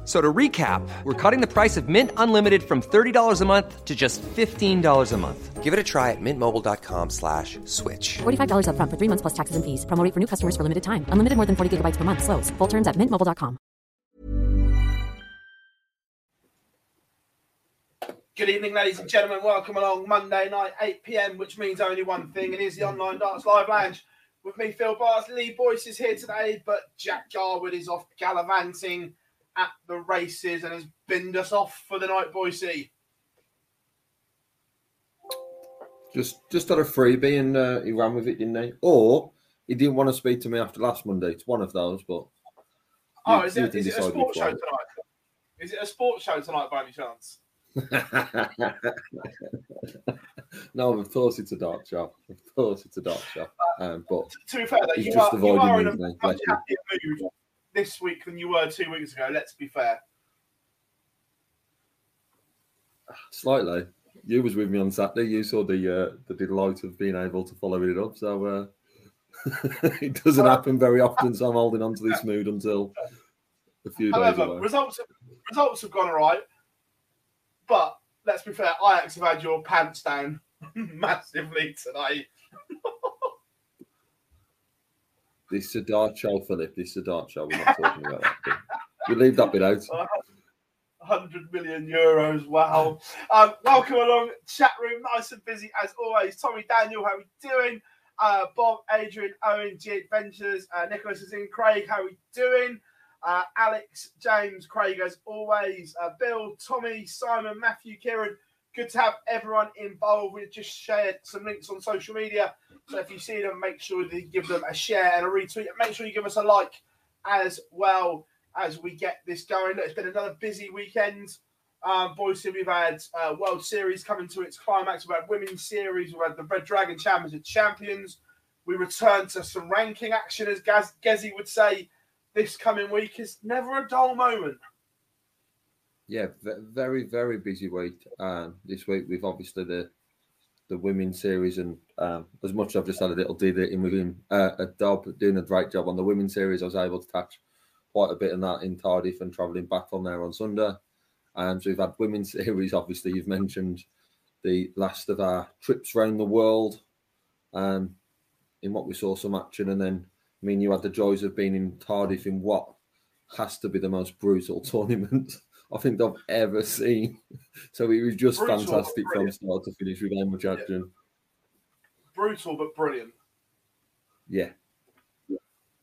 F- So to recap, we're cutting the price of Mint Unlimited from $30 a month to just $15 a month. Give it a try at mintmobile.com slash switch. $45 upfront for three months plus taxes and fees. Promo rate for new customers for limited time. Unlimited more than 40 gigabytes per month. Slows. Full terms at mintmobile.com. Good evening, ladies and gentlemen. Welcome along Monday night, 8 pm, which means only one thing. It is the Online Darts Live Lounge. With me, Phil Bars. Lee Boyce is here today, but Jack Garwood is off gallivanting at the races and has binned us off for the night, Boycey. Just just had a freebie and uh, he ran with it, didn't he? Or he didn't want to speak to me after last Monday. It's one of those, but Oh, is it, is it a sports show tonight? Is it a sports show tonight by any chance? no, of course it's a dark show. Of course it's a dark show. Um, but To be fair, though, He's you just are, you avoiding are in me a today, much happier mood this week than you were two weeks ago. Let's be fair. slightly, you was with me on Saturday. You saw the uh, the delight of being able to follow it up. So uh, it doesn't happen very often. So I'm holding on to this mood until a few days However, away. results have, results have gone all right. But let's be fair, Ajax have had your pants down massively today. This is a dart show, Philip. This is a dart show. We're not talking about that. We leave that bit out. 100 million euros. Wow. Um, welcome along, chat room. Nice and busy as always. Tommy Daniel, how are we doing? Uh, Bob, Adrian, Owen, G Adventures, uh, Nicholas is in. Craig, how are we doing? Uh, Alex, James, Craig, as always. Uh, Bill, Tommy, Simon, Matthew, Kieran. Good to have everyone involved. We've just shared some links on social media. So if you see them, make sure that you give them a share and a retweet. Make sure you give us a like as well as we get this going. It's been another busy weekend. Um, boys, we've had uh, World Series coming to its climax. We've had Women's Series. We've had the Red Dragon Champions Championship Champions. We return to some ranking action, as Gaz- Gezi would say. This coming week is never a dull moment. Yeah, ve- very very busy week. Um, this week we've obviously the the women's series, and um, as much as I've just had a little it in with him, uh, a Dob doing a great job on the women's series. I was able to touch quite a bit in that in Cardiff and travelling back from there on Sunday. Um, so we've had women's series. Obviously, you've mentioned the last of our trips around the world. Um, in what we saw some action, and then I mean you had the joys of being in Cardiff in what has to be the most brutal tournament I think I've ever seen. So it was just Brutal, fantastic from start to finish with how much action. Brutal but brilliant. Yeah,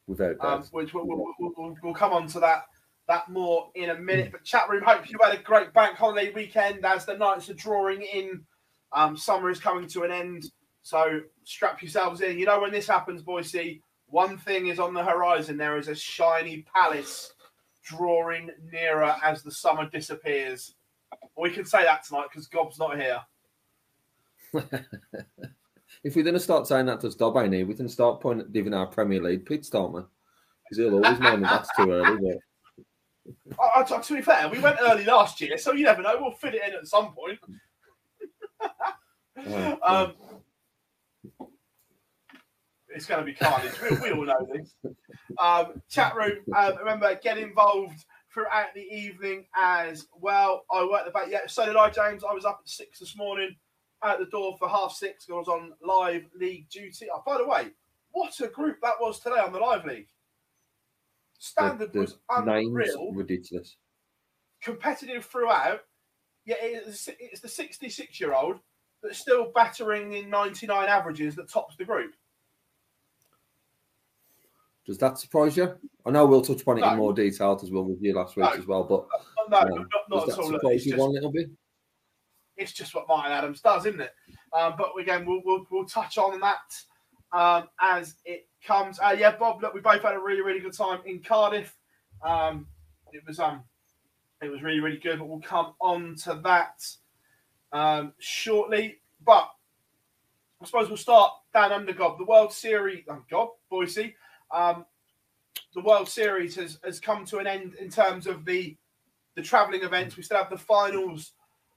without um, which we'll, we'll, we'll, we'll, we'll come on to that that more in a minute. But chat room, hope you had a great bank holiday weekend as the nights are drawing in. Um, summer is coming to an end, so strap yourselves in. You know when this happens, Boise, one thing is on the horizon. There is a shiny palace drawing nearer as the summer disappears. We can say that tonight because Gob's not here. If we're going to start saying that to Dob ain't we can start pointing giving our Premier League pits, don't we? Because he'll always that that's too early. But Uh, uh, to be fair, we went early last year, so you never know. We'll fit it in at some point. Oh, um, It's going to be carnage. we, we all know this. Um, chat room. Um, remember, get involved throughout the evening as well. I worked the back. Yeah, so did I, James. I was up at six this morning, at the door for half six. I was on live league duty. Oh, by the way, what a group that was today on the live league. Standard The- was the names unreal, ridiculous. competitive throughout. Yeah, it's, it's the 66 year old that's still battering in 99 averages that tops the group. Does that surprise you? I know we'll touch upon it No. in more detail as we'll review last week No. as well, but No, um, not, not does at all. Surprise It's you just, one little bit? it's just what Martin Adams does, isn't it? Um, but again, we'll, we'll, we'll touch on that um, as it comes. Uh, yeah, Bob, look, we both had a really, really good time in Cardiff. Um, it was um, it was really, really good, but we'll come on to that um, shortly. But I suppose we'll start down under Gob. The World Series, oh, Gob, Boise. Um, the World Series has, has come to an end in terms of the the travelling events. We still have the finals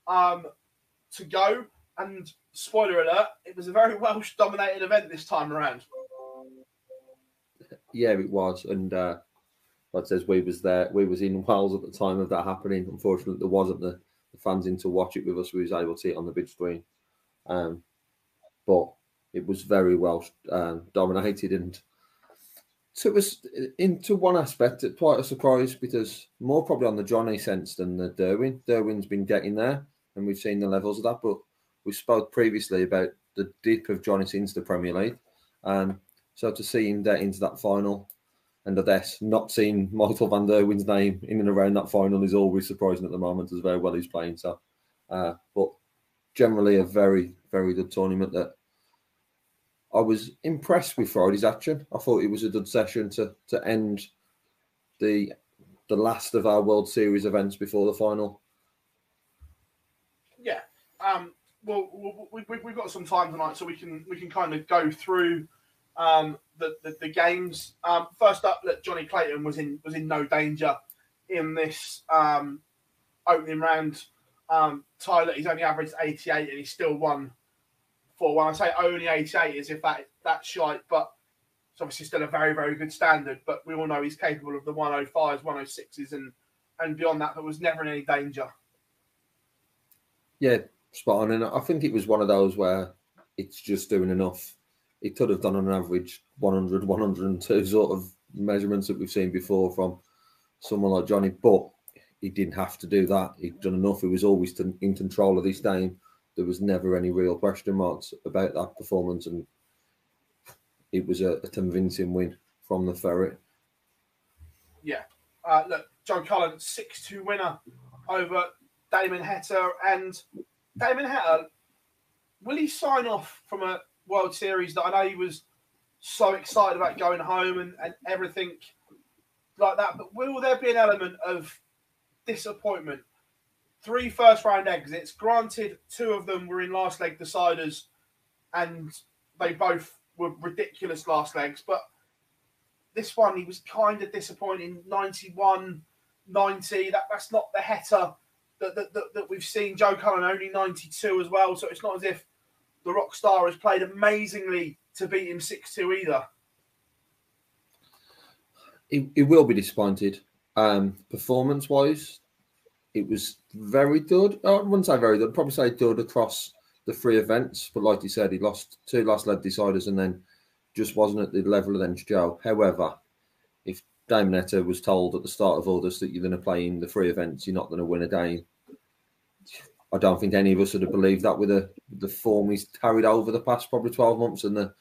um, to go. And spoiler alert, it was a very Welsh dominated event this time around. Yeah, it was, and uh, like says, we was there. We was in Wales at the time of that happening. Unfortunately, there wasn't the, the fans in to watch it with us. We was able to see it on the big screen, um, but it was very well um, dominated and took us into one aspect. Quite a surprise because more probably on the Jonny sense than the Gerwyn. Gerwyn's been getting there, and we've seen the levels of that. But we spoke previously about the dip of Jonny into the Premier League. Um, so to see him get into that final, and I guess not seeing Michael van Gerwen's name in and around that final is always surprising at the moment, as very well he's playing. So, uh, but generally a very, very good tournament that I was impressed with Friday's action. I thought it was a good session to to end the the last of our World Series events before the final. Yeah. Um, well, we, we, we've got some time tonight, so we can we can kind of go through um, the, the the games. Um, first up, look, Jonny Clayton was in was in no danger in this um, opening round. Um, Tyler, he's only averaged 88 and he still won 4 1. I say only 88 is if that that's shite, but it's obviously still a very, very good standard. But we all know he's capable of the 105s, 106s, and, and beyond that, but was never in any danger. Yeah, spot on. And I think it was one of those where it's just doing enough. It could have done on an average 100, 102 sort of measurements that we've seen before from someone like Jonny, but he didn't have to do that. He'd done enough. He was always in control of this game. There was never any real question marks about that performance, and it was a, a convincing win from the Ferret. Yeah. Uh, look, John Cullen, 6 2 winner over Damon Heta. And Damon Heta, will he sign off from a World Series that I know he was so excited about going home and, and everything like that? But will there be an element of disappointment? Three first round exits. Granted, two of them were in last leg deciders and they both were ridiculous last legs, but this one he was kind of disappointing 91 90 that, that's not the header that, that, that, that we've seen joe cullen only 92 as well so it's not as if the rock star has played amazingly to beat him 6-2 either He, he will be disappointed. Um, performance wise, it was very good. I wouldn't say very good. Probably say good across the three events. But like you said, he lost two last leg deciders and then just wasn't at the level of Ench Joe. However, if Damon Heta was told at the start of August that you're going to play in the three events, you're not going to win a game. I don't think any of us would have believed that with the the form he's carried over the past probably 12 months and the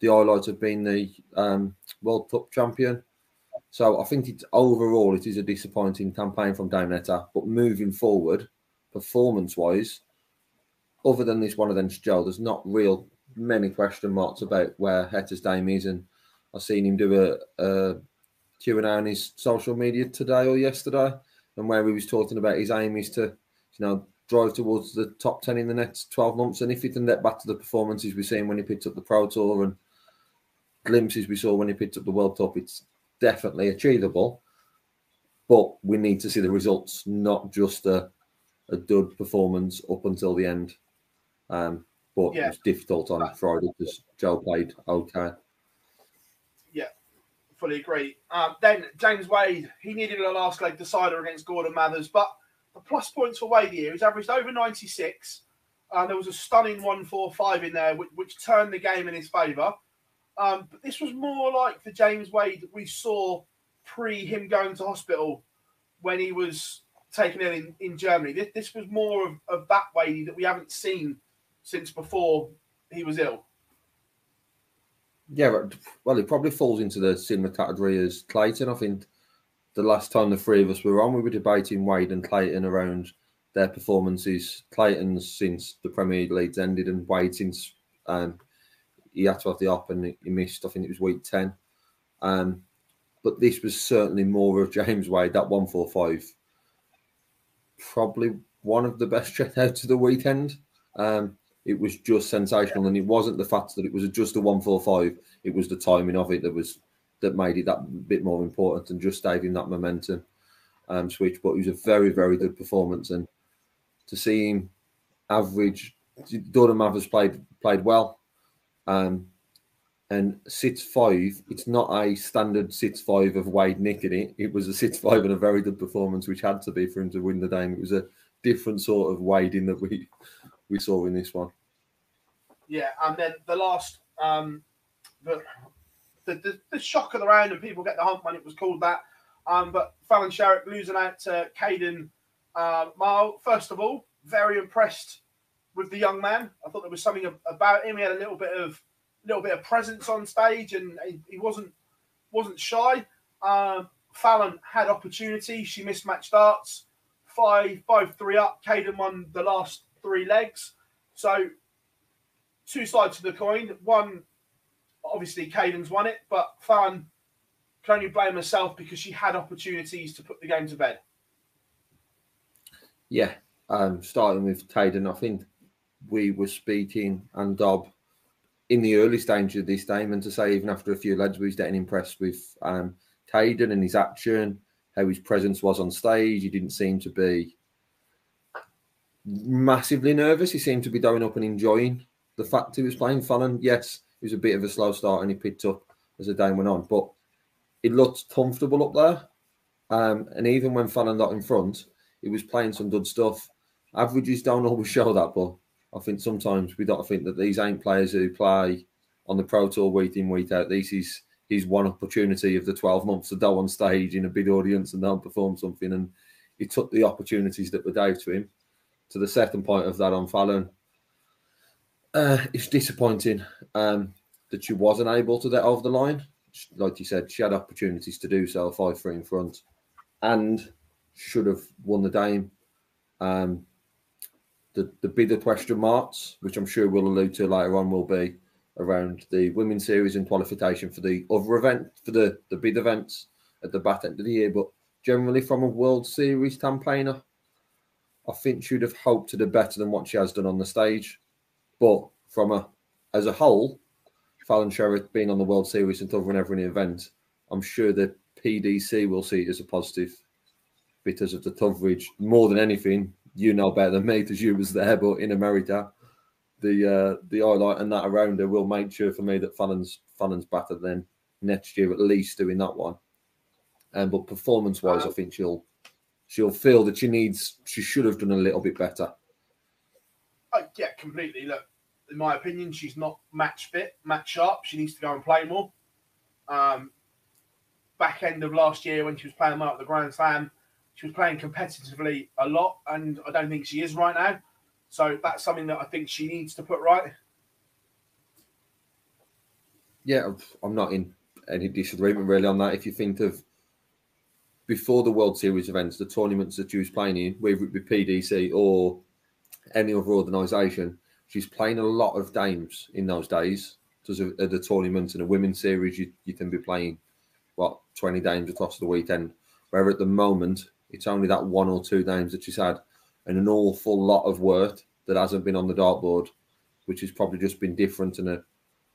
the highlights have been the um, World Cup champion. So I think it's overall it is a disappointing campaign from Damon Heta, but moving forward, performance wise, other than this one them Joe, there's not real many question marks about where Heta's game is, and I've seen him do a, a Q and A on his social media today or yesterday, and where he was talking about his aim is to, you know, drive towards the top ten in the next twelve months, and if he can get back to the performances we've seen when he picked up the Pro Tour and glimpses we saw when he picked up the World Cup, it's definitely achievable. But we need to see the results, not just a a dud performance up until the end. Um, but Yeah. it was difficult on Friday because Joe played okay. Yeah, fully agree. Um, then James Wade, he needed a last leg decider against Gordon Mathers, but the plus points for Wade here, he's averaged over 96. Uh, there was a stunning 145 in there, which, which turned the game in his favour. Um, but this was more like the James Wade that we saw pre him going to hospital when he was taken in in, in Germany. This, this was more of, of that Wade that we haven't seen since before he was ill. Yeah, well, it probably falls into the similar category as Clayton. I think the last time the three of us were on, we were debating Wade and Clayton around their performances. Clayton's since the Premier League's ended, and Wade since um, he had to have the op and he missed. I think it was week ten. Um, but this was certainly more of James Wade. That one four five, probably one of the best out of the weekend. Um, it was just sensational, and it wasn't the fact that it was just a one four five. It was the timing of it that was that made it that bit more important, and just him that momentum um, switch. But it was a very very good performance, and to see him average, Gordon Mathers played played well, um, and six five. It's not a standard six five of Wade nicking it. It was a six five and a very good performance, which had to be for him to win the game. It was a different sort of wading that we we saw in this one. Yeah, and then the last, um, the, the, the, the shock of the round, and people get the hump when it was called that. Um, but Fallon Sherrock losing out to Kayden uh, Marl. First of all, very impressed with the young man. I thought there was something about him. He had a little bit of little bit of presence on stage, and he wasn't wasn't shy. Um, Fallon had opportunity. She missed match starts. Five, five, three up. Kayden won the last three legs. So two sides to the coin. One, obviously, Kayden's won it, but Fallon can only blame herself because she had opportunities to put the game to bed. Yeah, um, starting with Caden, I think we were speaking and Dob in the early stage of this game, and to say even after a few legs, we was getting impressed with um, and his action, how his presence was on stage. He didn't seem to be massively nervous. He seemed to be going up and enjoying the fact he was playing Fallon. Yes, it was a bit of a slow start and he picked up as the day went on, but it looked comfortable up there. Um, and even when Fallon got in front, he was playing some good stuff. Averages don't always show that, but I think sometimes we don't think that these ain't players who play on the Pro Tour week in, week out. This is his one opportunity of the 12 months to go on stage in a big audience and then perform something. And he took the opportunities that were gave to him to the second point of that on Fallon, uh, it's disappointing um, that she wasn't able to get over the line. Like you said, she had opportunities to do so, 5 3 in front, and should have won the game. Um, the, the bigger question marks, which I'm sure we'll allude to later on, will be around the women's series and qualification for the other event, for the, the big events at the back end of the year. But generally, from a World Series campaigner, I think she'd have hoped to do better than what she has done on the stage. But from a as a whole, Fallon Sherrock being on the World Series and covering every event, I'm sure the PDC will see it as a positive because of the coverage. More than anything, you know better than me because you was there, but in America, the uh, the highlight and that around her will make sure for me that Fallon's Fallon's better than next year at least doing that one. Um, but performance wise, I think she'll she'll feel that she needs, she should have done a little bit better. Oh, yeah, completely. Look, in my opinion, she's not match fit, match sharp. She needs to go and play more. Um, back end of last year when she was playing well at the Grand Slam, she was playing competitively a lot, and I don't think she is right now. So that's something that I think she needs to put right. Yeah, I'm not in any disagreement really on that. If you think of before the World Series events, the tournaments that she was playing in, whether it be PDC or any other organisation, she's playing a lot of games in those days. Because of the tournaments and a women's series, you, you can be playing what 20 games across the weekend. Where at the moment, it's only that one or two names that she's had, and an awful lot of work that hasn't been on the dartboard, which has probably just been different and a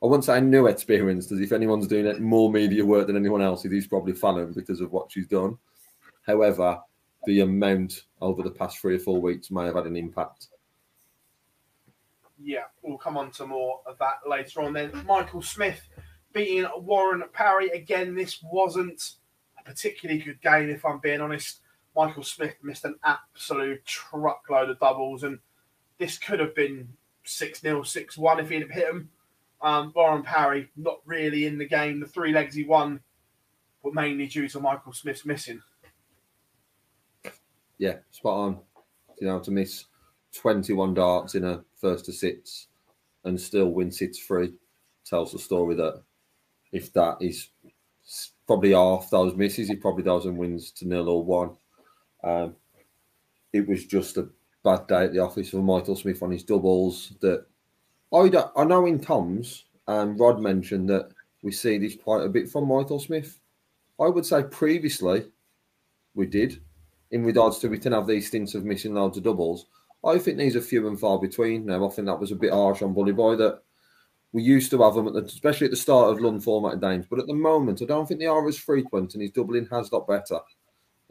I wouldn't say a new experience, because if anyone's doing it more media work than anyone else, it is probably Fallon because of what she's done. However, the amount over the past three or four weeks may have had an impact. Yeah, we'll come on to more of that later on. Then Michael Smith beating Warren Parry. Again, this wasn't a particularly good game, if I'm being honest. Michael Smith missed an absolute truckload of doubles, and this could have been 6 0, 6 1 if he'd have hit him. Um, Warren Parry not really in the game. The three legs he won were mainly due to Michael Smith's missing. Yeah, spot on. You know, to miss 21 darts in a first to six and still win six three tells the story that if that is probably half those misses, he probably doesn't wins to nil or one. Um, it was just a bad day at the office for Michael Smith on his doubles. That I, I know in Tom's, um, Rod mentioned that we see this quite a bit from Michael Smith. I would say previously we did, in regards to we can have these stints of missing loads of doubles. I think these are few and far between now. I think that was a bit harsh on Bully Boy that we used to have them, at the, especially at the start of London format games. But at the moment, I don't think they are as frequent, and his doubling has got better,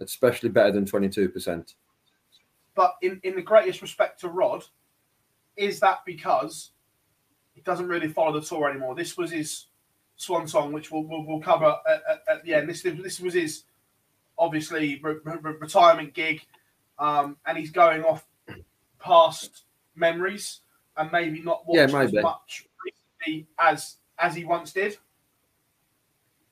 especially better than 22%. But in, in the greatest respect to Rod, is that because he doesn't really follow the tour anymore? This was his swan song, which we'll, we'll, we'll cover at, at, at, the end. This, this was his, obviously, re- re- retirement gig, um, and he's going off past memories and maybe not watch yeah, as much recently as as he once did.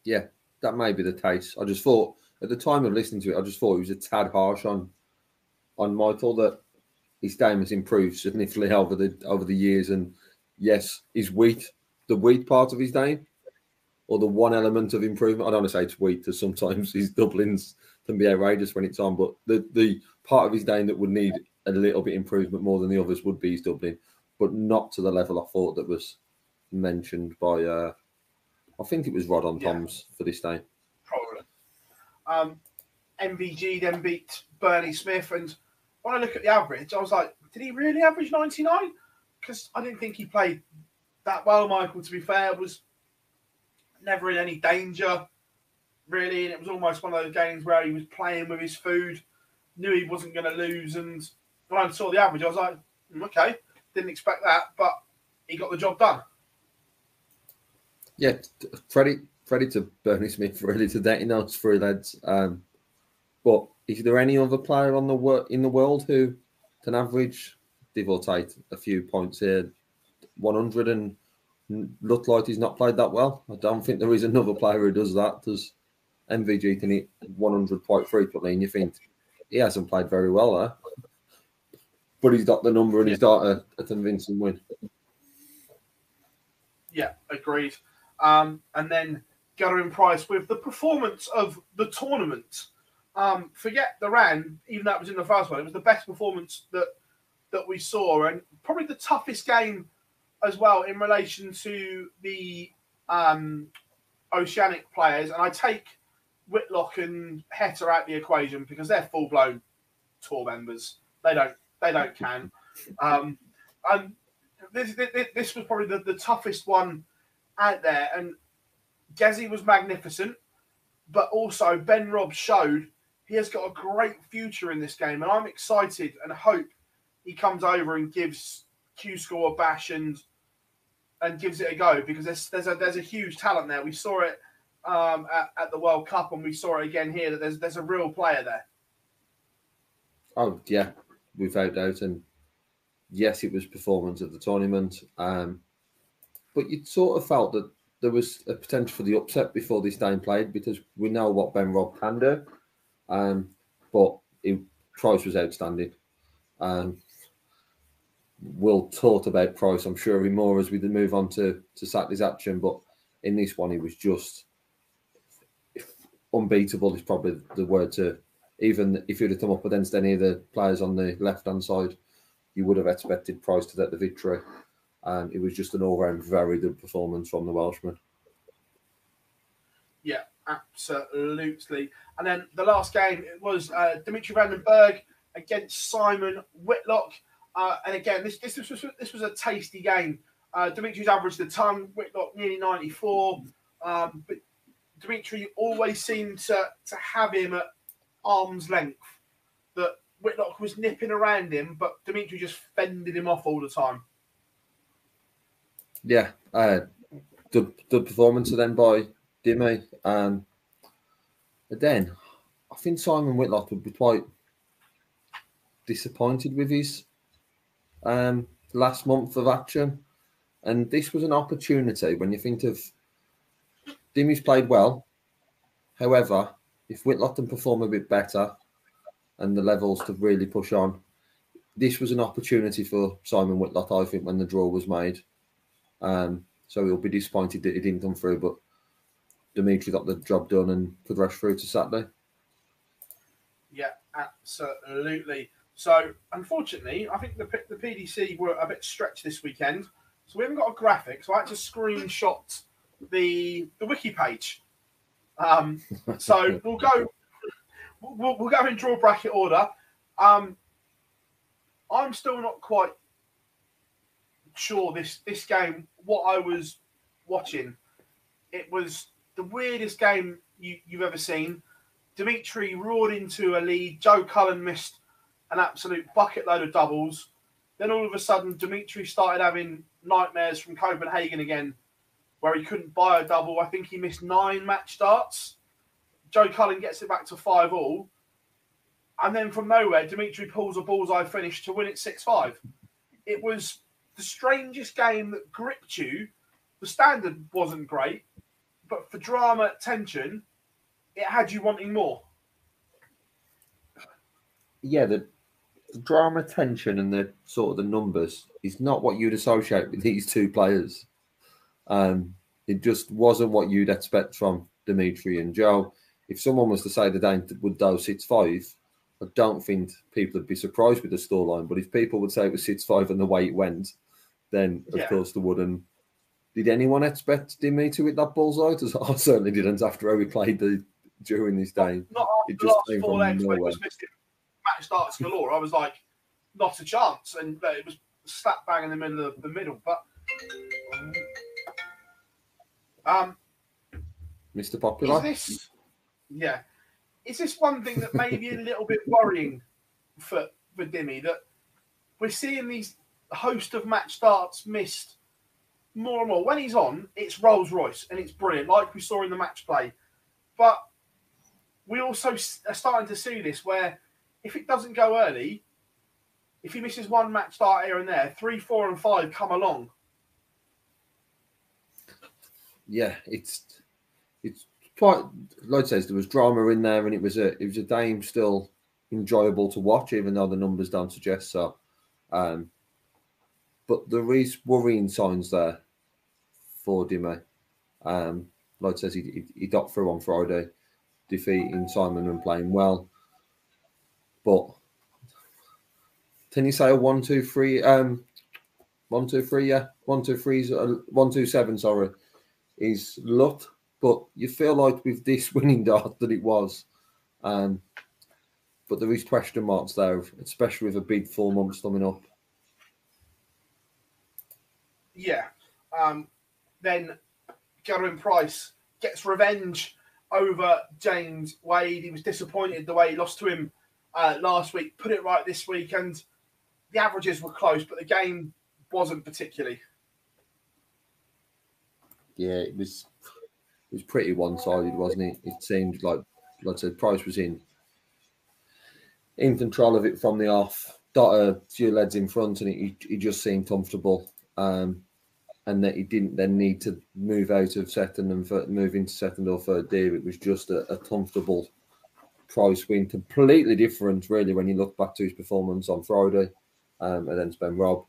Yeah, that may be the case. I just thought at the time of listening to it, I just thought it was a tad harsh on on Michael that his game has improved significantly over the over the years. And yes, his wheat, the wheat part of his game, or the one element of improvement. I don't want to say it's wheat, because sometimes his doublings can be outrageous when it's on, but the the part of his game that would need a little bit improvement more than the others would be his doubling, but not to the level I thought that was mentioned by uh I think it was Rod on Tom's yeah. for this day. Um MVG then beat Bernie Smith and when I look at the average, I was like, did he really average 99? Because I didn't think he played that well, Michael, to be fair, was never in any danger, really. And it was almost one of those games where he was playing with his food, knew he wasn't going to lose, and when I saw the average, I was like, mm, okay, didn't expect that, but he got the job done. Yeah, Freddie, Freddie to Bernie Smith, really to in those three lads. Um, but is there any other player on the work in the world who can average, give or take, a few points here, 100 and look like he's not played that well? I don't think there is another player who does that. Does MVG can hit 100 quite frequently, and you think he hasn't played very well there but he's got the number and he's got a, a convincing win. Yeah, agreed. Um, and then Gerwyn Price with the performance of the tournament. Um, forget the ran, even though it was in the first one. It was the best performance that that we saw, and probably the toughest game as well in relation to the um, Oceanic players. And I take Whitlock and Heta out the equation because they're full blown tour members. They don't they don't can. Um, and this, this, this was probably the, the toughest one out there. And Gezi was magnificent, but also Ben Robb showed he has got a great future in this game. And I'm excited and hope he comes over and gives Q School a bash and and gives it a go because there's there's a there's a huge talent there. We saw it um, at, at, the World Cup and we saw it again here that there's there's a real player there. Oh yeah, without doubt. And yes, it was performance of the tournament. Um, but you sort of felt that there was a potential for the upset before this game played because we know what Ben Robb can do. Um, but it, Price was outstanding. Um, we'll talk about Price, I'm sure, more as we move on to, to Saturday's action. But in this one, he was just unbeatable, is probably the word to even if you'd have come up against any of the players on the left hand side, you would have expected Price to get the victory. And it was just an all round very good performance from the Welshman. Yeah, absolutely. And then the last game it was uh, Dimitri Van den Bergh against Simon Whitlock. Uh, and again, this, this, this, was, this was a tasty game. Uh, Dimitri's averaged a ton, Whitlock nearly 94. Um, but Dimitri always seemed to, to have him at arm's length that Whitlock was nipping around him, but Dimitri just fended him off all the time. Yeah, uh, the the performance of them by Dimmy. Um, but then I think Simon Whitlock would be quite disappointed with his um, last month of action. And this was an opportunity when you think of Dimmy's played well. However, if Whitlock can perform a bit better and the levels to really push on, this was an opportunity for Simon Whitlock, I think, when the draw was made. Um, so he'll be disappointed that he didn't come through, but Dimitri got the job done and progressed through to Saturday. Yeah, absolutely. So, unfortunately, I think the, the PDC were a bit stretched this weekend. So, we haven't got a graphic. So, I had to screenshot the the wiki page. Um, so, we'll go we'll, we'll go in draw bracket order. Um, I'm still not quite sure this this game what I was watching. It was the weirdest game you, you've ever seen. Dimitri roared into a lead. Joe Cullen missed an absolute bucket load of doubles. Then all of a sudden, Dimitri started having nightmares from Copenhagen again, where he couldn't buy a double. I think he missed nine match starts. Joe Cullen gets it back to five all. And then from nowhere, Dimitri pulls a bullseye finish to win it 6 5. It was the strangest game that gripped you. The standard wasn't great, but for drama, tension, it had you wanting more. Yeah, the, drama, tension, and the sort of the numbers is not what you'd associate with these two players. Um, it just wasn't what you'd expect from Dimitri and Joe. If someone was to say the Dane would do six five, I don't think people would be surprised with the scoreline. But if people would say it was six five and the way it went, then of Yeah. course the wouldn't. Did anyone expect Dimmy to hit that bullseye? 'Cause I certainly didn't after how he played the during this game. Not It after the just last came from nowhere. match starts galore. I was like, not a chance. And uh, it was slap bang in the middle of the middle. But um, Mr. Is Popular. this, yeah, is this one thing that may be a little bit worrying for for Dimmy that we're seeing these host of match starts missed more and more. When he's on, it's Rolls Royce and it's brilliant, like we saw in the match play. But we also are starting to see this where if it doesn't go early, if he misses one match start here and there, three, four, and five come along. yeah, it's it's quite like says there was drama in there, and it was a it was a game still enjoyable to watch, even though the numbers don't suggest so. Um, but there is worrying signs there for Dime. Um, like says he, he he got through on Friday, defeating Simon and playing well. But can you say a one, two, three? Um, one, two, three. Yeah, one, two, three's uh, one, two, seven. Sorry, is luck. But you feel like with this winning dart that it was. Um, but there is question marks there, especially with a big four months coming up. Yeah. Um, then Gerwyn Price gets revenge over James Wade. He was disappointed the way he lost to him uh, last week. Put it right this week, and the averages were close, but the game wasn't particularly. Yeah, it was it was pretty one sided, wasn't it? It seemed like like I said, Price was in in control of it from the off. Got a few leads in front, and he he just seemed comfortable. Um, and that he didn't then need to move out of second and move into second or third gear. It was just a, a comfortable price win, completely different, really, when you look back to his performance on Friday um, against Ben Robb,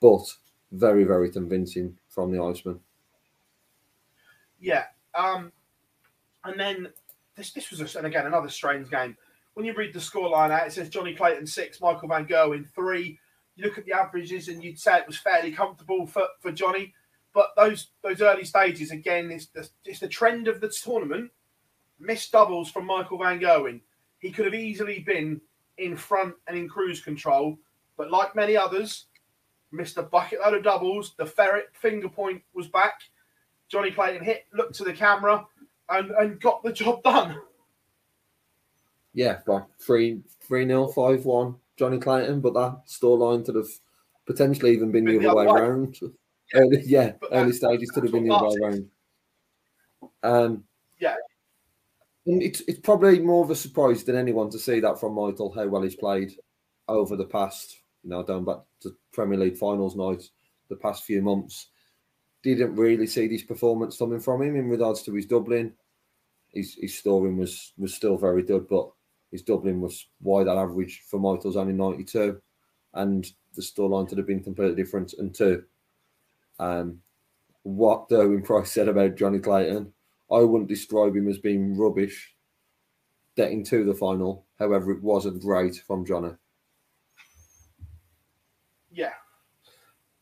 but very, very convincing from the Iceman. Yeah. Um, and then this this was a, and again another strange game. When you read the scoreline out, it says Jonny Clayton six, Michael Van Gerwen three. You look at the averages, and you'd say it was fairly comfortable for, for Jonny. But those those early stages again, it's the, it's the trend of the tournament. Missed doubles from Michael Van Gerwen. He could have easily been in front and in cruise control, but like many others, missed a bucket load of doubles. The ferret finger point was back. Jonny Clayton hit, looked to the camera, and, and got the job done. Yeah, like three three nil five one Jonny Clayton, but that storyline could have potentially even been the other way way. around. early, yeah, early stages could have been the other way around. Um, Yeah. and it's it's probably more of a surprise than anyone to see that from Michael how well he's played over the past, you know, going back to Premier League finals night, the past few months. Didn't really see this performance coming from him in regards to his doubling. His his scoring was was still very good, but his doubling was why that average for Michael's only ninety two, and the scoreline could have been completely different. And two, um, what Gerwyn Price said about Jonny Clayton, I wouldn't describe him as being rubbish getting to the final. However, it wasn't great from Jonny. Yeah.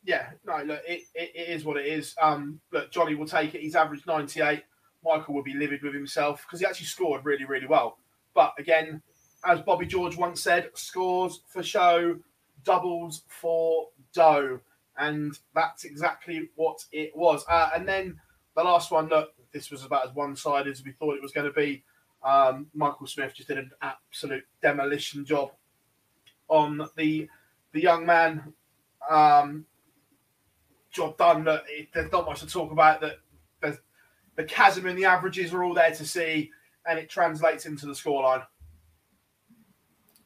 Yeah, no, look, it, it, it is what it is. Um, look, Jonny will take it. He's averaged 98. Michael will be livid with himself because he actually scored really, really well. But again, as Bobby George once said, scores for show, doubles for dough. And that's exactly what it was. Uh, and then the last one, look, this was about as one sided as we thought it was going to be. Um, Michael Smith just did an absolute demolition job on the the young man. Um, job done. Look, it, there's not much to talk about. That the chasm and the averages are all there to see, and it translates into the scoreline.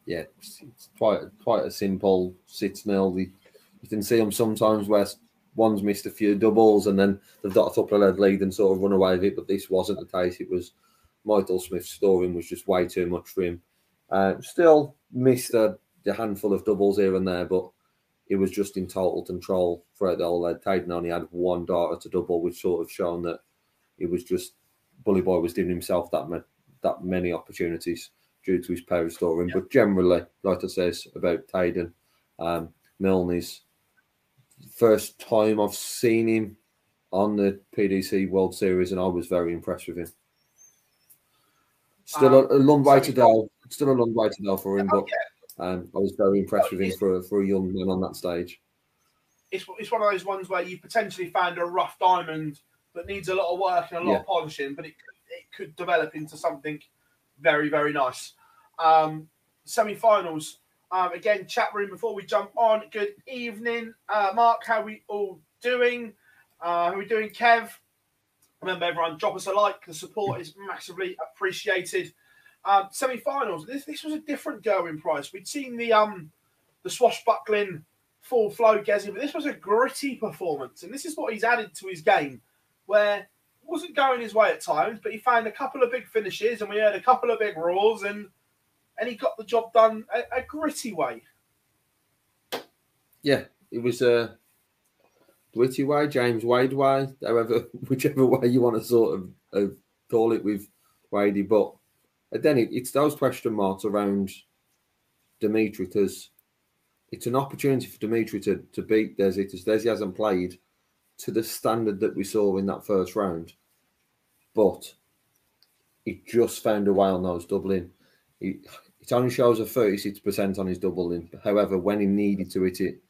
Yeah, it's, quite quite a simple six nil. The, you can see them sometimes where one's missed a few doubles and then they've got a couple of lead lead and sort of run away with it. But this wasn't the case. It was Michael Smith's scoring was just way too much for him. Uh, still missed a, a handful of doubles here and there, but it was just in total control throughout the whole lead. Tayden only had one darter to double, which sort of shown that it was just Bully Boy was giving himself that ma- that many opportunities due to his power scoring. But generally, like I says about Tayden, um, Milne's first time I've seen him on the PDC World Series, and I was very impressed with him. Still Um, a, a long way to go. Still a long way to go for him, Oh, but um, I was very impressed with him for a, for a young man on that stage. It's, it's one of those ones where you potentially found a rough diamond that needs a lot of work and a lot Yeah. of polishing, but it could, it could develop into something very, very nice. Um, semi-finals. Um, again, chat room before we jump on. Good evening, uh, Mark. How we all doing? Uh, how we doing, Kev? Remember, everyone, drop us a like. The support is massively appreciated. Um, semi-finals. This this was a different going price. We'd seen the um the swashbuckling full flow Gezi, but this was a gritty performance, and this is what he's added to his game, where wasn't going his way at times, but he found a couple of big finishes, and we heard a couple of big roars, and and he got the job done a, a gritty way. Yeah, it was a gritty way, James Wade way, however, whichever way you want to sort of uh, call it with Wadey. But then it, it's those question marks around Dimitri because it's an opportunity for Dimitri to, to beat Desi because Desi hasn't played to the standard that we saw in that first round. But he just found a way on those doubling. He, it only shows a 36% on his doubling. However, when he needed to hit it,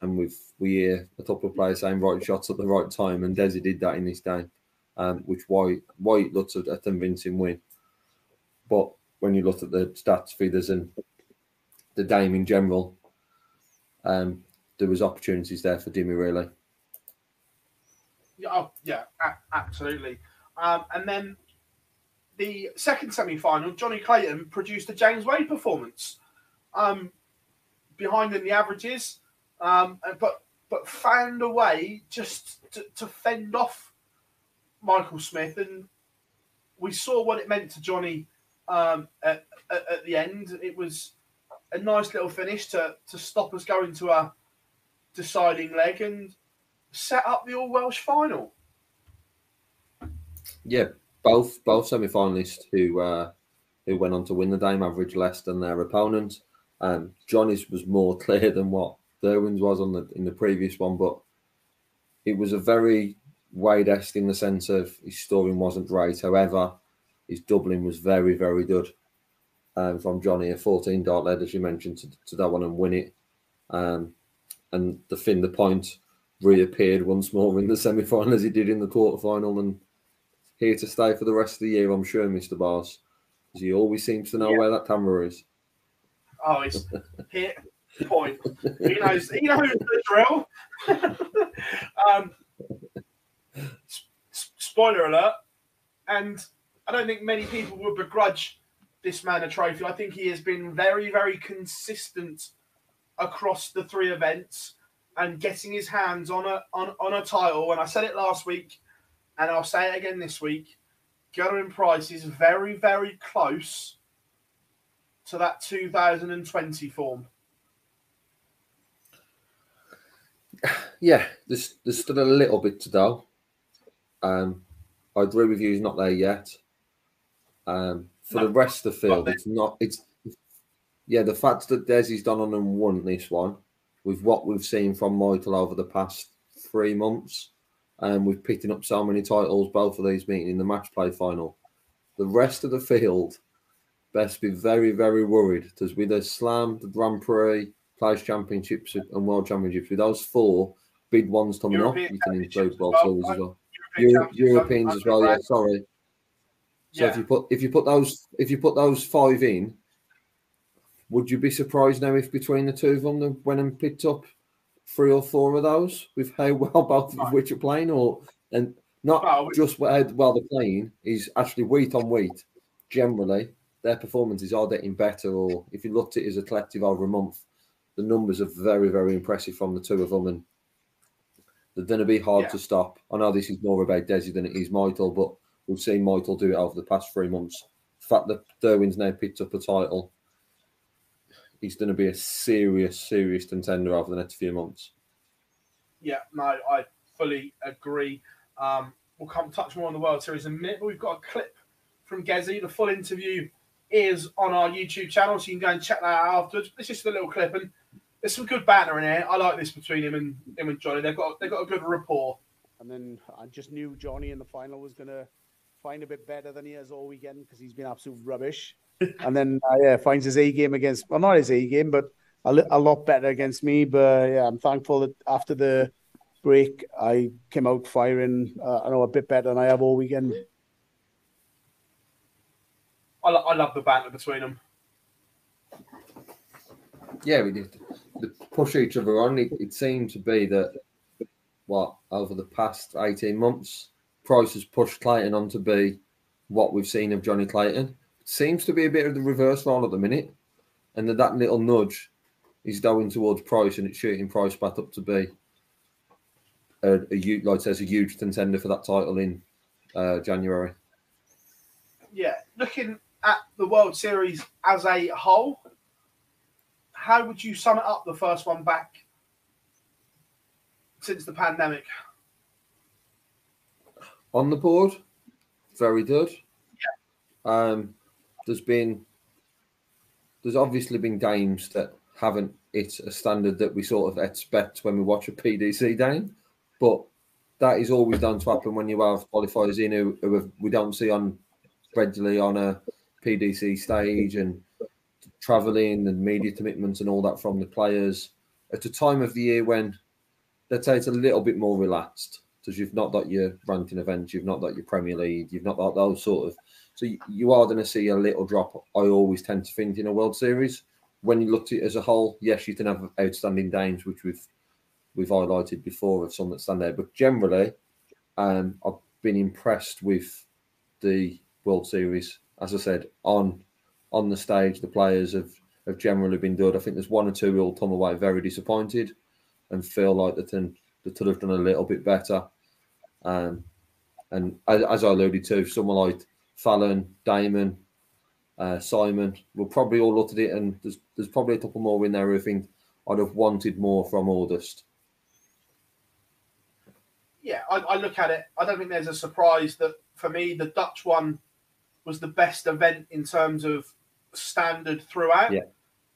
and we've we hear a couple of players saying right shots at the right time, and Desi did that in this game, um, which why why it looks a, a convincing win. But when you look at the stats, figures, and the game in general, um, there was opportunities there for Dimi really. Yeah, oh, yeah, absolutely. Um, and then the second semi-final, Jonny Clayton produced a James Wade performance, um, behind in the averages, um, but but found a way just to, to fend off Michael Smith, and we saw what it meant to Jonny um, at, at, at the end. It was a nice little finish to to stop us going to a deciding leg and set up the All Welsh final. Yeah, both both semi finalists who uh, who went on to win the game averaged less than their opponent. Um, Jonny's was more clear than what Gerwyn's was on the in the previous one, but it was a very Wade esque in the sense of his scoring wasn't great. However, his doubling was very very good. Um, from Jonny, a 14 dart led, as you mentioned, to, to that one and win it. Um, and the fin the point reappeared once more in the semi final as he did in the quarter final and here to stay for the rest of the year, I'm sure, Mr. Bars. Because he always seems to know Yeah. where that camera is. Oh, it's hit point. He knows. He knows the drill. um, spoiler alert. And I don't think many people would begrudge this man a trophy. I think he has been very, very consistent across the three events and getting his hands on a on, on a title. And I said it last week, and I'll say it again this week. Gerwyn Price is very, very close to that 2020 form. Yeah, there's there's still a little bit to go. Um, I agree with you. He's not there yet. Um, for no, the rest of the field, it's not. It's yeah, the fact that Desi's done on and won this one, with what we've seen from Michael over the past three months, and um, we've picking up so many titles, both of these meeting in the match play final. The rest of the field best be very, very worried because with the Slam, the Grand Prix, Players Championships, and World Championships, with those four big ones coming European up, you can include World Series as well. European Europeans as well. Yeah, sorry. So yeah. if you put if you put those if you put those five in, would you be surprised now if between the two of them they went and picked up three or four of those with how well both of which are playing, or and not well, just how well they're playing is actually weight on weight. Generally, their performances are getting better. Or if you looked at it as a collective over a month, the numbers are very very impressive from the two of them, and they're going to be hard yeah. to stop. I know this is more about Desi than it is Michael, but we've seen Michael do it over the past three months. The fact that Gerwyn's now picked up a title, he's going to be a serious, serious contender over the next few months. Yeah, no, I fully agree. Um, we'll come touch more on the World Series in a minute, but we've got a clip from Gezi. The full interview is on our YouTube channel, so you can go and check that out afterwards. It's just a little clip, and there's some good banter in here. I like this between him and him and Jonny. They've got they've got a good rapport. And then I just knew Jonny in the final was gonna find a bit better than he has all weekend because he's been absolute rubbish. and then uh, yeah, finds his A game against well not his A game, but a, a lot better against me. But yeah, I'm thankful that after the break I came out firing. Uh, I know a bit better than I have all weekend. I, lo- I love the banter between them. Yeah, we did the push each other on. It, it seemed to be that what over the past eighteen months, Price has pushed Clayton on to be what we've seen of Jonny Clayton. Seems to be a bit of the reverse role at the minute, and that that little nudge is going towards Price, and it's shooting Price back up to be a, a like says a huge contender for that title in uh, January. Yeah, looking at the World Series as a whole, how would you sum it up the first one back since the pandemic? On the board, very good. Yeah. Um, there's been there's obviously been games that haven't hit a standard that we sort of expect when we watch a PDC game, but that is always done to happen when you have qualifiers in who, who we don't see on regularly on a PDC stage and traveling and media commitments and all that from the players at a time of the year when let's say it's a little bit more relaxed because you've not got your ranking events, you've not got your Premier League, you've not got those sort of. So you are going to see a little drop. I always tend to think in a World Series. When you look at it as a whole, yes, you can have outstanding games, which we've we've highlighted before of some that stand there. But generally, um, I've been impressed with the World Series. As I said, on on the stage, the players have, have generally been good. I think there's one or two who will come away very disappointed and feel like they, they could have done a little bit better. Um, and as, as, I alluded to, someone like Fallon, Damon, uh, Simon will probably all look at it, and there's, there's probably a couple more in there who think I'd have wanted more from August. Yeah, I, I look at it. I don't think there's a surprise that for me, the Dutch one was the best event in terms of standard throughout. Yeah.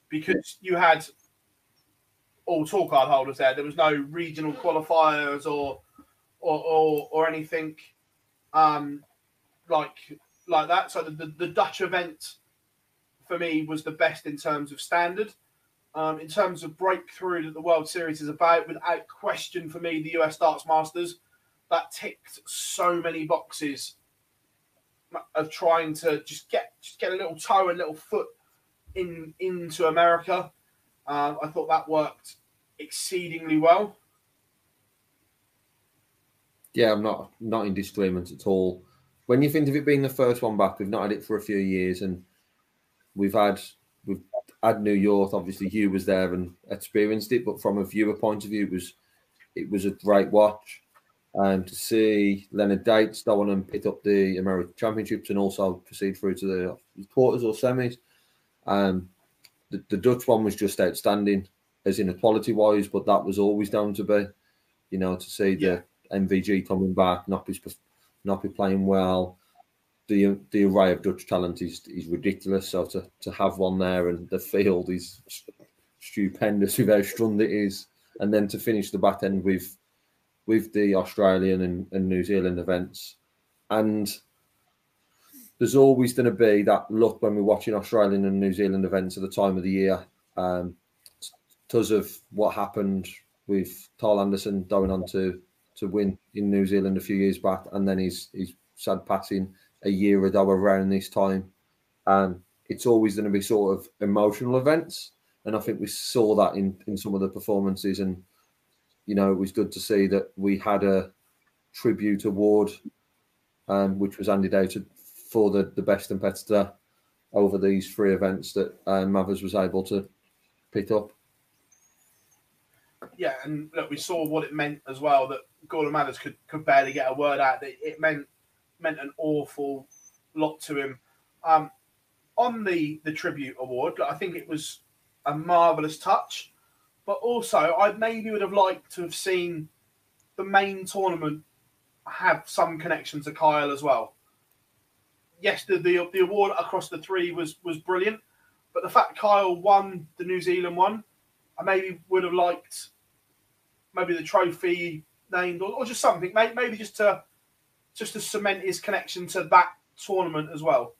Because you had all tour card holders there. There was no regional qualifiers or or or, or anything um, like like that. So the, the, the, Dutch event for me was the best in terms of standard. Um, in terms of breakthrough that the World Series is about, without question, for me, the US Darts Masters that ticked so many boxes of trying to just get just get a little toe, a little foot in into America. Uh, I thought that worked exceedingly well. Yeah, I'm not not in disagreement at all. When you think of it being the first one back, we've not had it for a few years, and we've had we've had New York. Obviously, Hugh was there and experienced it, but from a viewer point of view, it was it was a great watch. And um, to see Leonard Gates go on and pick up the American Championships and also proceed through to the quarters or semis. Um, the, the Dutch one was just outstanding, as in equality wise, but that was always down to be. You know, to see yeah. the MVG coming back, not be, not be playing well. The, the array of Dutch talent is is ridiculous. So to, to have one there and the field is stupendous with how strong it is, and then to finish the back end with with the Australian and, and New Zealand events, and there's always going to be that look when we're watching Australian and New Zealand events at the time of the year, um, because of what happened with Kyle Anderson going on to to win in New Zealand a few years back, and then he's he's sad passing a year ago around this time. And it's always going to be sort of emotional events, and I think we saw that in in some of the performances. And you know, it was good to see that we had a tribute award, um, which was handed out for the, the best competitor over these three events that um, Mathers was able to pick up. Yeah, and look, we saw what it meant as well that Gordon Mathers could, could barely get a word out. That it meant meant an awful lot to him. Um, on the the tribute award, I think it was a marvelous touch, but also I maybe would have liked to have seen the main tournament have some connection to Kyle as well yes, the, the, the award across the three was was brilliant, but the fact Kyle won the New Zealand one, I maybe would have liked maybe the trophy named or, or just something, maybe, maybe just to just to cement his connection to that tournament as well.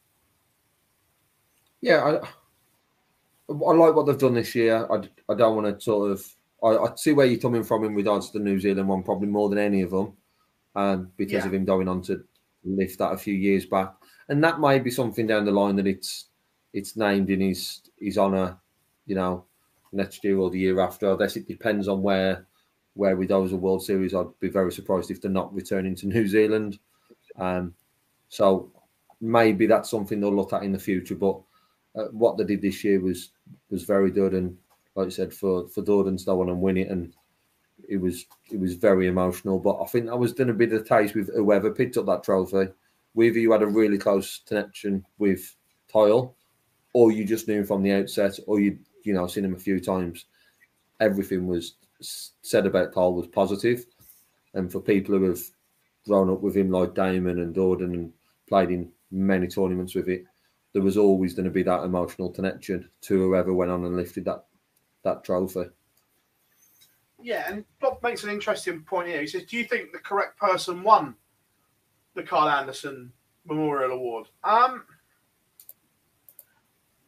Yeah, I, I like what they've done this year. I, I don't want to sort of. I, I see where you're coming from in regards to the New Zealand one, probably more than any of them, um, because yeah. of him going on to lift that a few years back and that might be something down the line that it's it's named in his his honour, you know, next year or the year after. I guess it depends on where where we go as a World Series. I'd be very surprised if they're not returning to New Zealand. Um, so maybe that's something they'll look at in the future. But uh, what they did this year was was very good, and like I said, for for Gordon to go on and win it, and it was it was very emotional. But I think that was going to be the case with whoever picked up that trophy whether you had a really close connection with Kyle, or you just knew him from the outset, or you you know seen him a few times. Everything was said about Kyle was positive, and for people who have grown up with him like Damon and Gordon and played in many tournaments with it, there was always going to be that emotional connection to whoever went on and lifted that that trophy. Yeah, and Bob makes an interesting point here. He says, "Do you think the correct person won the Carl Anderson Memorial Award. Um,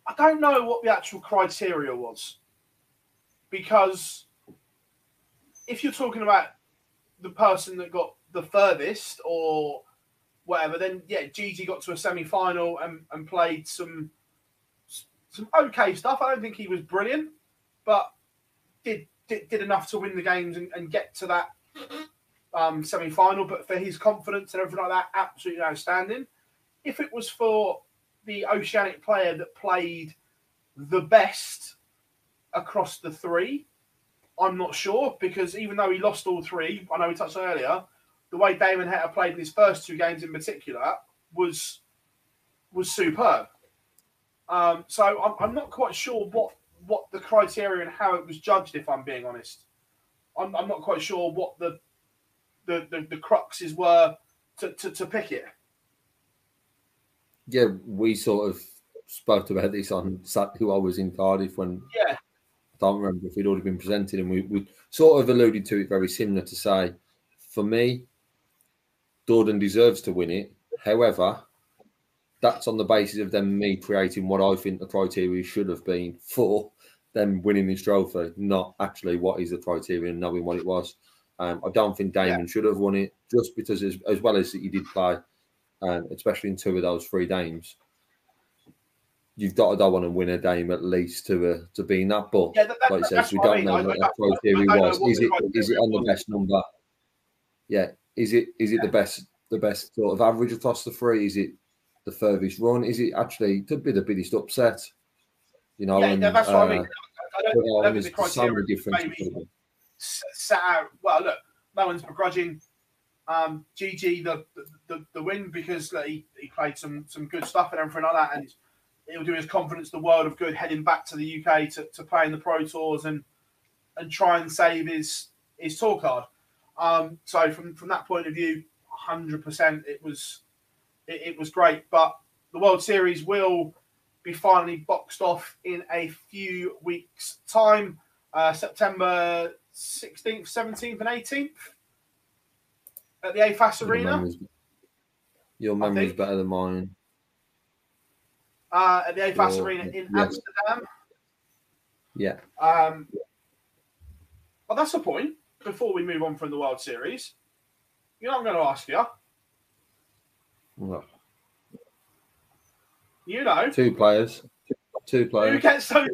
I don't know what the actual criteria was because if you're talking about the person that got the furthest or whatever, then yeah, Gigi got to a semi final and, and played some some okay stuff. I don't think he was brilliant, but did did, did enough to win the games and, and get to that um, semi final, but for his confidence and everything like that, absolutely outstanding. If it was for the Oceanic player that played the best across the three, I'm not sure because even though he lost all three, I know we touched earlier, the way Damon Heta played in his first two games in particular was was superb. Um, so I'm, I'm, not quite sure what what the criteria and how it was judged. If I'm being honest, I'm, I'm not quite sure what the the, the, the cruxes were to, to, to pick it. Yeah, we sort of spoke about this on Saturday I was in Cardiff when yeah. I don't remember if we'd already been presented, and we, we sort of alluded to it very similar to say, for me, Gordon deserves to win it. However, that's on the basis of them me creating what I think the criteria should have been for them winning this trophy, not actually what is the criteria and knowing what it was. Um, I don't think Damon yeah. should have won it just because, as, as well as that he did play, um, especially in two of those three games. You've got to go on and win a game at least to uh, to be in that. But yeah, that, that, like I said, we don't I mean. know what the criteria was. Is it is it on the best number? Yeah, is it is it the best the best sort of average across the three? Is it the furthest run? Is it actually could be the biggest upset? You know, yeah, and, that's what I mean. uh, I don't, don't um, think the there's so criteria many is differences. maybe s- set out. Well, look, no one's begrudging um, GG the, the the win because like, he, he played some some good stuff and everything like that, and it'll do his confidence the world of good heading back to the UK to, to play in the Pro Tours and and try and save his his tour card. Um, so from from that point of view, hundred percent, it was it, it was great. But the World Series will be finally boxed off in a few weeks' time, uh, September 16th, 17th, and 18th at the AFAS Your Arena. memory's, your memory's better than mine. Uh, at the AFAS Your- Arena in yes. Amsterdam. Yeah. Um, but that's the point. Before we move on from the World Series, you know, I'm going to ask you. Well, You know, two players. Two who players. gets those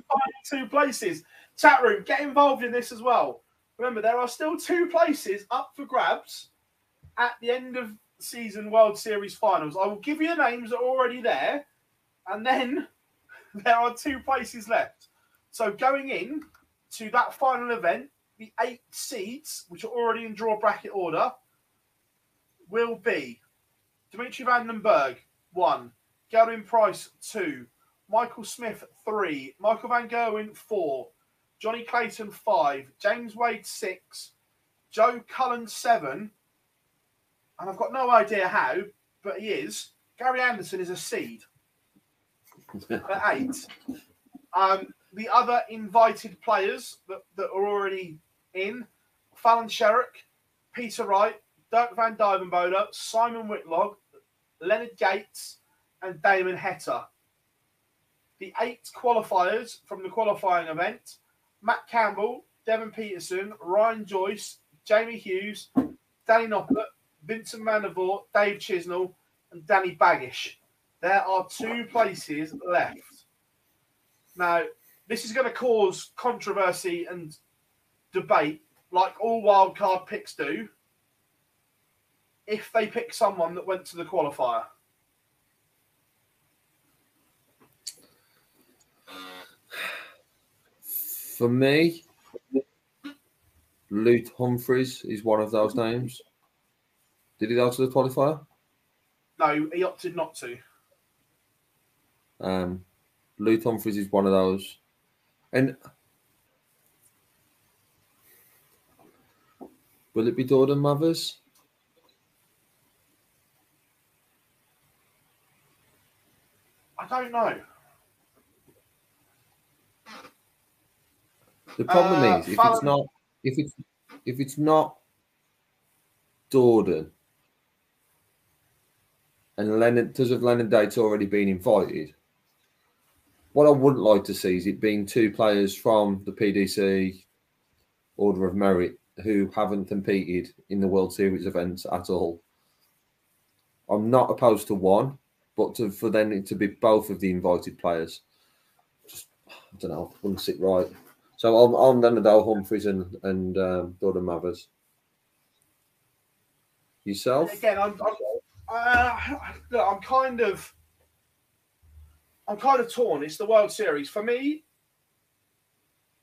two places? Chat room, get involved in this as well. Remember, there are still two places up for grabs at the end of season World Series finals. I will give you the names that are already there, and then there are two places left. So going in to that final event, the eight seeds, which are already in draw bracket order, will be Dimitri Van den Bergh, one, Gerwyn Price, two, Michael Smith, three, Michael Van Gerwen, four, Jonny Clayton, five, James Wade, six, Joe Cullen, seven, and I've got no idea how, but he is. Gary Anderson is a seed at eight. Um, the other invited players that, that are already in Fallon Sherrock, Peter Wright, Dirk Van Duijvenbode, Simon Whitlock, Leonard Gates, and Damon Heta. The eight qualifiers from the qualifying event Matt Campbell, Devon Petersen, Ryan Joyce, Jamie Hughes, Danny Noppert, Vincent van der Voort, Dave Chisnall, and Danny Baggish. There are two places left. Now, this is going to cause controversy and debate, like all wildcard picks do, if they pick someone that went to the qualifier. For me, Luke Humphries is one of those names. Did he go to the qualifier? No, he opted not to. Um, Luke Humphries is one of those. And will it be Gordon Mathers? I don't know. The problem Uh, is if Fallon- it's not if it's if it's not Gordon and Leonard because of Leonard Gates' already been invited. What I wouldn't like to see is it being two players from the PDC Order of Merit who haven't competed in the World Series events at all. I'm not opposed to one, but to, for then to be both of the invited players, just I don't know, wouldn't sit right. So I'm I'm going Humphries and and um, Gordon. Yourself? Again, I'm, I'm, uh, I'm kind of, I'm kind of torn. It's the World Series for me.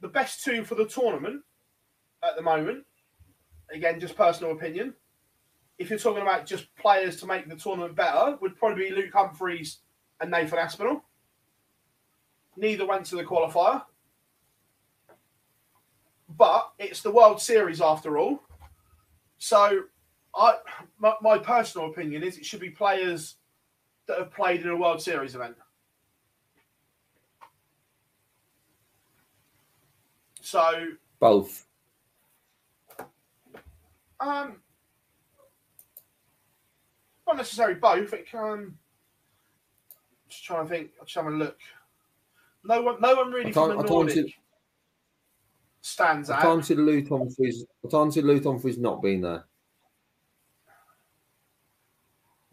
The best two for the tournament at the moment, again, just personal opinion. If you're talking about just players to make the tournament better, would probably be Luke Humphries and Nathan Aspinall. Neither went to the qualifier, but it's the World Series after all. So I my, my personal opinion is it should be players that have played in a World Series event. So Both. um not necessarily both. It can just trying to think, I'm just having a look. No one no one really I from the I Nordic stands I out. can't see Luke Humphries. I can't see not being there.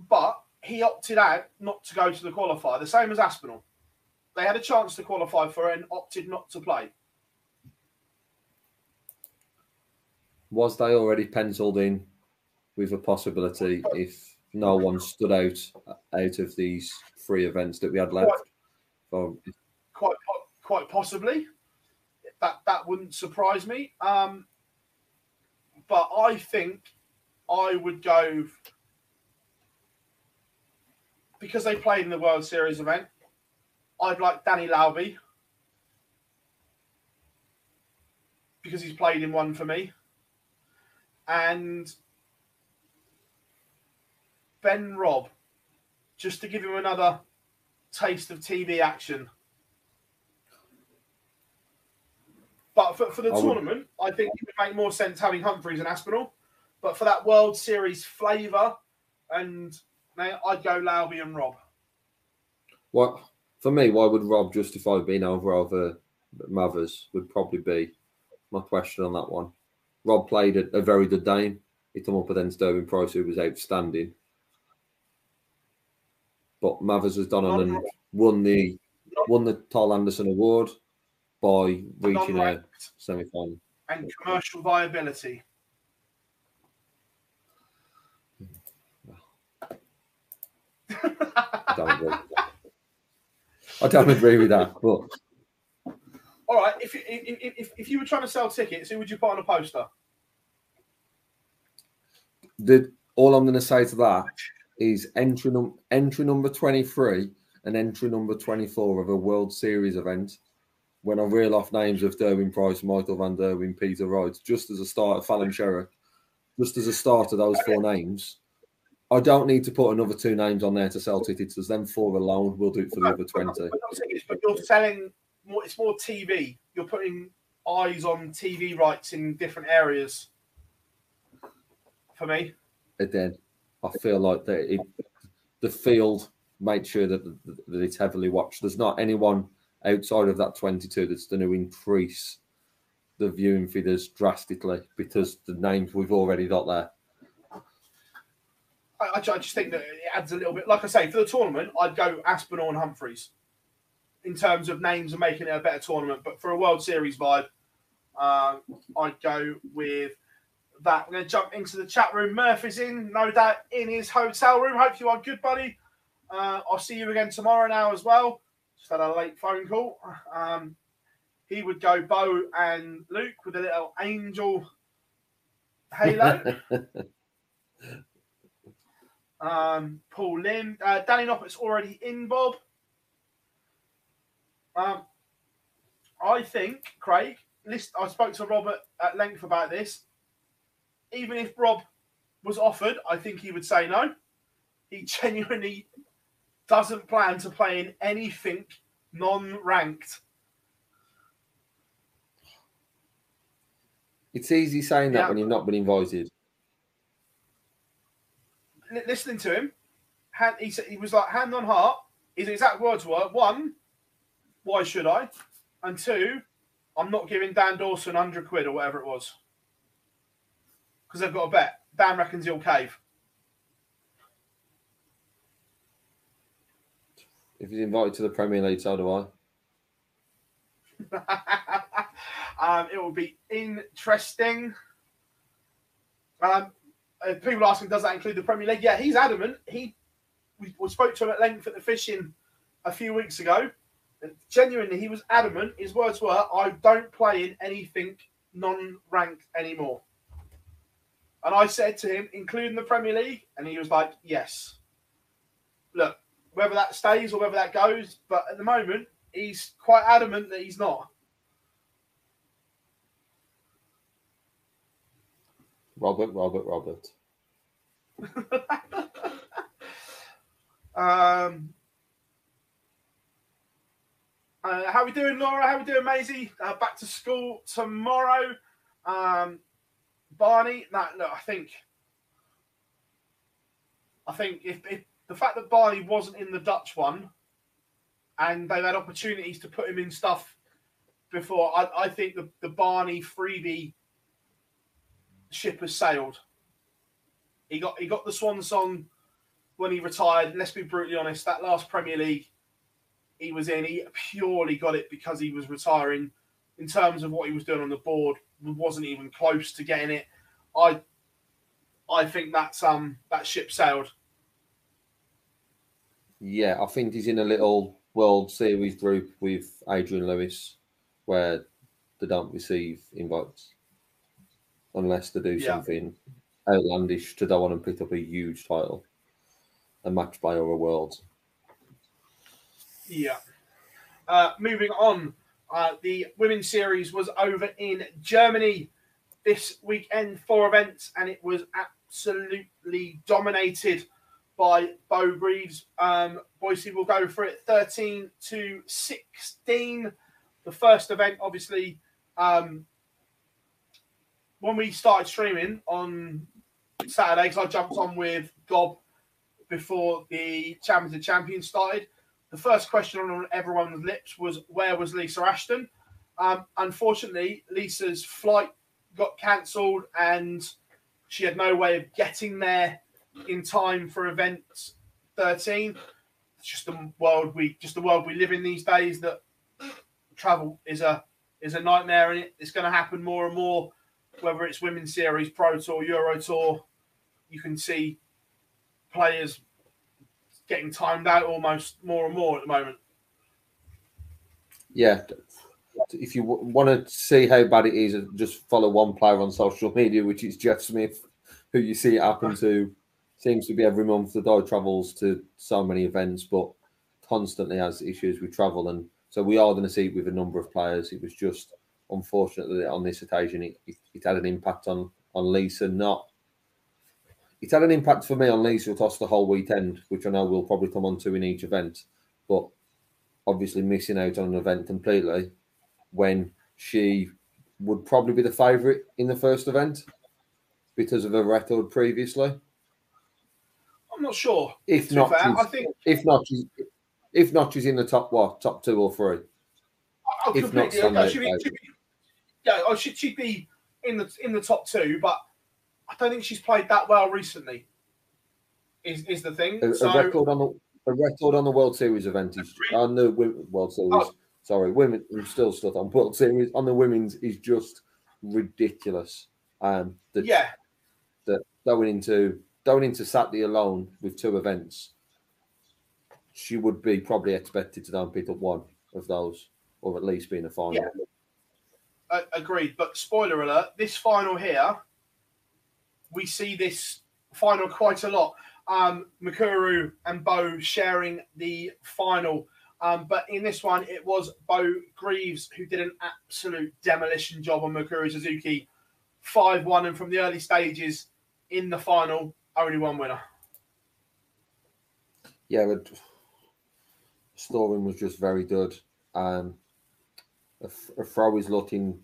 but he opted out not to go to the qualifier, the same as Aspinall. They had a chance to qualify for it and opted not to play. Was they already penciled in with a possibility if no one stood out out of these three events that we had left. Quite po- quite possibly. That that wouldn't surprise me. Um, but I think I would go because they played in the World Series event. I'd like Danny Lauby because he's played in one for me, and Ben Robb just to give him another taste of TV action. But for, for the I would- tournament, I think it would make more sense having Humphries and Aspinall. But for that World Series flavour, and now I'd go Lauby and Robb. what for me? Why would Robb justify being over over Mathers? Would probably be my question on that one. Robb played a, a very good game. He come up against Gerwyn Price, who was outstanding. But Mathers has done on and won the won the Tall Anderson Award by reaching a semi final. and commercial viability. I don't agree. I don't agree with that. But All right, if, if, if, if you were trying to sell tickets, who would you put on a poster? the all I'm going to say to that is entry num- entry number 23 and entry number 24 of a World Series event. When I reel off names of Gerwyn Price, Michael Van Gerwen, Peter Wright, just as a start of Fallon Sherrock, just as a start of those four names, I don't need to put another two names on there to sell tickets. As them four alone will do it for the other 20. But not tickets, but you're selling more. It's more TV. You're putting eyes on TV rights in different areas. For me, Again, I feel like that it, the field made sure that, that it's heavily watched. There's not anyone outside of that 22 that's going to increase the viewing figures drastically because the names we've already got there. I, I I just think that it adds a little bit. Like I say, for the tournament, I'd go Aspinall and Humphries in terms of names and making it a better tournament. But for a World Series vibe, uh, I'd go with that. We're going to jump into the chat room. Murphy's in, no doubt, in his hotel room. Hope you are good, buddy. Uh, I'll see you again tomorrow now as well. Just had a late phone call. Um, he would go Bo and Luke with a little angel halo. Um, Paul Lim, uh, Danny Noppert's already in, Bob. Um, I think Craig. List. I spoke to Robert at length about this. Even if Rob was offered, I think he would say no. He genuinely doesn't plan to play in anything non-ranked. It's easy saying that Yeah. when you've not been invited. Li- listening to him, hand, he he was like hand on heart. His exact words were: one, why should I? And two, I'm not giving Dan Dawson hundred quid or whatever it was because they've got a bet. Dan reckons he'll cave. If he's invited to the Premier League, so do I. um, it will be interesting. Um, people asking, does that include the Premier League? Yeah, he's adamant. He we, we spoke to him at length at the fishing a few weeks ago. Genuinely, he was adamant. His words were, "I don't play in anything non-ranked anymore." And I said to him, including the Premier League, and he was like, "Yes." Look, whether that stays or whether that goes, but at the moment, he's quite adamant that he's not. Robert, Robert, Robert. Um, uh, how we doing, Laura? How we doing, Maisie? Uh, back to school tomorrow. Um, Barney, no, look, I think, I think if, if the fact that Barney wasn't in the Dutch one, and they've had opportunities to put him in stuff before, I, I think the, the Barney freebie ship has sailed. He got he got the swan song when he retired. Let's be brutally honest, that last Premier League he was in, he purely got it because he was retiring. In terms of what he was doing on the board, wasn't even close to getting it. I I think that's um that ship sailed. Yeah, I think he's in a little World Series group with Adrian Lewis, where they don't receive invites unless they do Yeah. something outlandish to go on and pick up a huge title, a match by other worlds. Yeah. Uh, moving on, uh, the women's series was over in Germany this weekend, four events, and it was absolutely dominated by Beau Greaves. Um, Boise will go for it 13 to 16. The first event, obviously, um, when we started streaming on Saturday, because I jumped on with Gob before the Champions of Champions started the first question on everyone's lips was where was Lisa Ashton? Um, unfortunately, Lisa's flight got cancelled and she had no way of getting there in time for event 13. It's just the world we just the world we live in these days that travel is a is a nightmare and it, it's going to happen more and more whether it's women's series, pro tour, euro tour, you can see players getting timed out almost more and more at the moment. Yeah, if you w- want to see how bad it is, just follow one player on social media, which is Jeff Smith, who you see it happen to. Seems to be every month the guy travels to so many events, but constantly has issues with travel, and so we are going to see it with a number of players. It was just unfortunately on this occasion it, it, it had an impact on on Lisa, not it had an impact for me on Lisa across the whole weekend, which I know we'll probably come on to in each event. But obviously missing out on an event completely when she would probably be the favourite in the first event because of her record previously. I'm not sure. If not, I think If not, she's if not, she's in the top what top two or three. I if completely not. Sunday, She'd be, she'd be, yeah, oh, she'd, she'd be in the in the top two, but I don't think she's played that well recently. Is is the thing? A, a record on the a record on the World Series event is on the Wo- World Series. Oh. Sorry, women. I'm still stuck on World Series on the women's is just ridiculous. Um, that yeah, that going into going into Saturday alone with two events, she would be probably expected to down pick up one of those, or at least be in the final. Yeah. a- agreed. But spoiler alert: this final here, we see this final quite a lot. Um, Mikuru and Beau sharing the final. Um, but in this one, it was Beau Greaves who did an absolute demolition job on Mikuru Suzuki. 5 1, and from the early stages in the final, only one winner. yeah, but Storing was just very good. Um, a, f- a throw is looking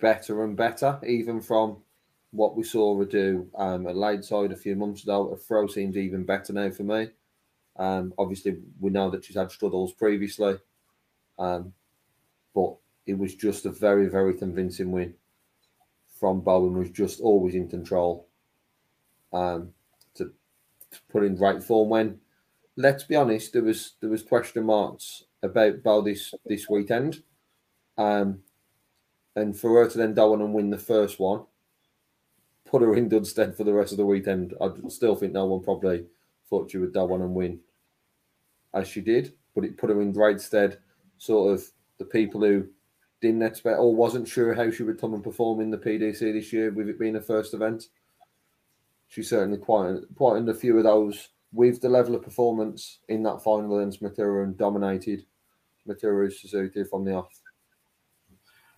better and better, even from what we saw her do um, at Lakeside a few months ago. A throw seems even better now for me. Um, obviously, we know that she's had struggles previously, um, but it was just a very, very convincing win from Bowen. Was just always in control. Um, to, to put in right form when let's be honest, there was there was question marks about Beau this this weekend, um, and for her to then go on and win the first one, put her in good stead for the rest of the weekend. I still think no one probably thought she would go on and win, as she did, but it put her in great stead. Sort of the people who didn't expect or wasn't sure how she would come and perform in the PDC this year, with it being a first event. She certainly quite quite in a few of those with the level of performance in that final against Matera and dominated Matera Suzuki from the off.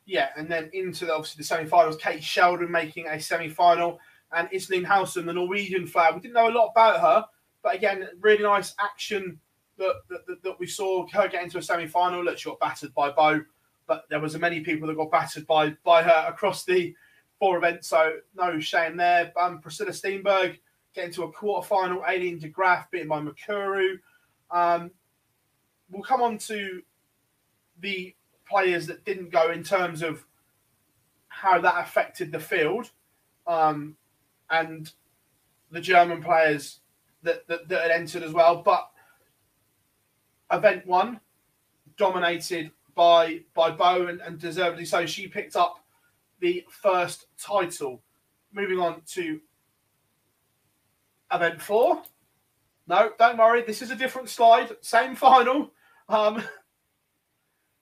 Yeah, and then into the, obviously the semi-finals, Kate Sheldon making a semi-final, and Iselin Hauen, the Norwegian flag. We didn't know a lot about her, but again, really nice action that that, that, that we saw her get into a semi-final. Look, she got battered by Beau, but there was many people that got battered by by her across the four events, so no shame there. Um, Priscilla Steenberg getting to a quarter-final, Aileen de DeGraff beaten by Mikuru. Um, we'll come on to the players that didn't go in terms of how that affected the field um, and the German players that, that, that had entered as well. But event one dominated by by Beau and, and deservedly so. She picked up the first title. Moving on to event four. No, don't worry. This is a different slide. Same final. Um,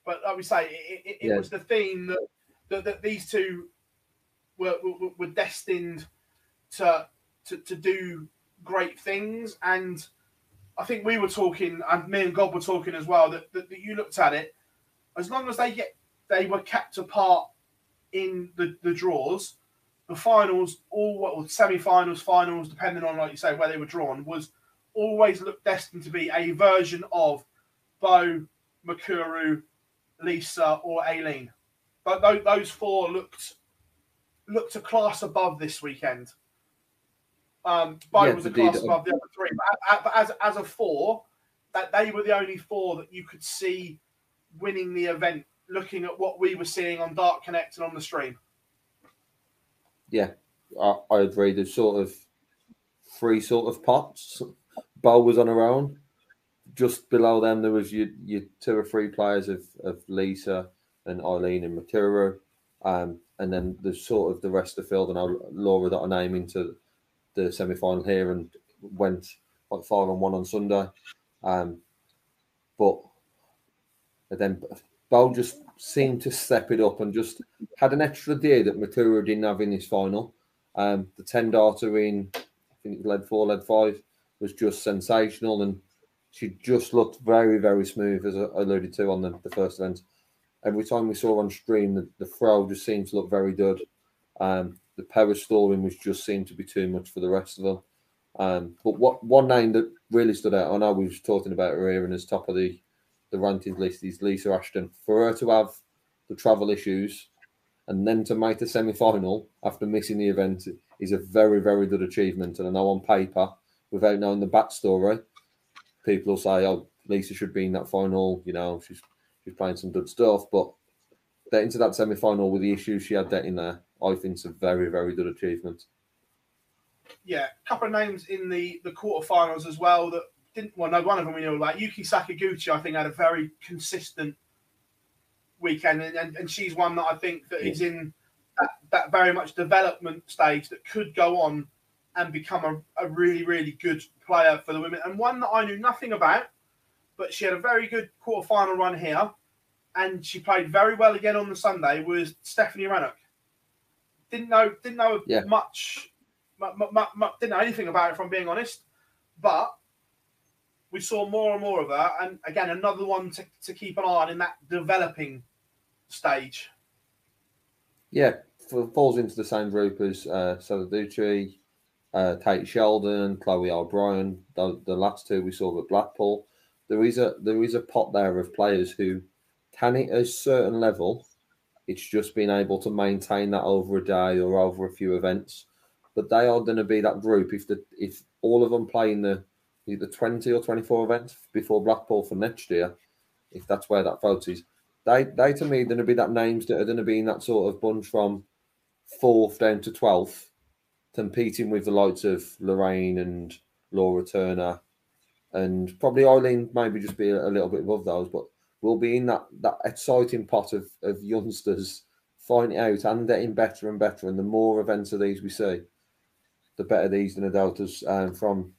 but like we say, it, it, it Yeah. was the theme that, that, that these two were, were, were destined to, to to do great things. And I think we were talking, and me and God were talking as well. That, that, that you looked at it, as long as they get they were kept apart in the, the draws, the finals, all well, semi-finals, finals, depending on like you say where they were drawn, was always looked destined to be a version of Beau, Mikuru, Lisa, or Aileen. But those four looked looked a class above this weekend. Um, Beau Yeah, was a class above the other three, but, but as as a four, that they were the only four that you could see winning the event. Looking at what we were seeing on DartConnect and on the stream. Yeah, I, I agree. There's sort of three sort of pots. Beau was on her own. Just below them, there was your, your two or three players of, of Lisa and Aileen and Maturo. Um, and then there's sort of the rest of the field and now Laura that are naming to the semi final here and went like five on one on Sunday. Um, but then Beau just seemed to step it up and just had an extra day that Maturo didn't have in his final. Um, the 10 darter in, I think it led four, led five, was just sensational. And she just looked very, very smooth, as I alluded to on the, the first event. Every time we saw on stream, the, the throw just seemed to look very good. Um, the storing was just seemed to be too much for the rest of them. Um, but what one name that really stood out, I know we was talking about her here and as top of the, the rankings list is Lisa Ashton. For her to have the travel issues and then to make the semi final after missing the event is a very, very good achievement. And I know on paper, without knowing the backstory, people will say, "Oh, Lisa should be in that final." You know, she's she's playing some good stuff, but getting to that semi final with the issues she had getting there, I think it's a very, very good achievement. yeah, a couple of names in the the quarterfinals as well that didn't. Well, no, one of them we know like Yuki Sakaguchi. I think had a very consistent weekend, and, and, and she's one that I think that is in that, that very much development stage that could go on and become a, a really really good player for the women, and one that I knew nothing about, but she had a very good quarterfinal run here, and she played very well again on the Sunday. Was Stephanie Rannoch. Didn't know didn't know Yeah. much mu- mu- mu- mu- didn't know anything about it, if I'm being honest. But we saw more and more of her, and again, another one to, to keep an eye on in that developing stage. Yeah, f- falls into the same group as uh, Saladucci, uh, Tate Sheldon, Chloe O'Brien. The, the last two we saw at Blackpool. There is a there is a pot there of players who can it at a certain level. It's just being able to maintain that over a day or over a few events. But they are going to be that group if the if all of them play in the either twenty or twenty four events before Blackpool for next year, if that's where that vote is. They they to me are going to be that names that are going to be in that sort of bunch from fourth down to twelfth, competing with the likes of Lorraine and Laura Turner, and probably Aileen maybe just be a, little bit above those, but we'll be in that that exciting pot of, of youngsters finding out and getting better and better. And the more events of these we see, the better these than the um, from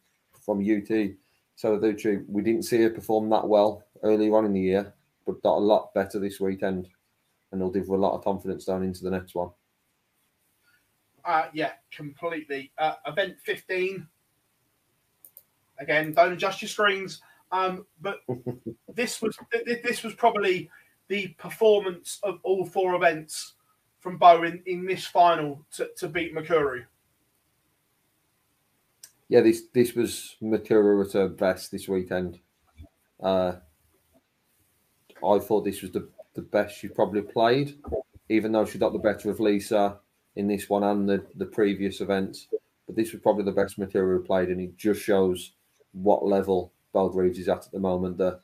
from UT. So we didn't see her perform that well earlier on in the year, but got a lot better this weekend, and it'll give her a lot of confidence down into the next one. Uh, yeah, completely. Uh, event 15. Again, don't adjust your screens. Um, but this was th- th- this was probably the performance of all four events from Bowen in, this final to, to beat Mikuru. Yeah, this this was Mikuru at her best this weekend. Uh, I thought this was the, the best she probably played, even though she got the better of Lisa in this one and the, the previous events. But this was probably the best Matura played, and it just shows what level Beau Greaves is at at the moment. The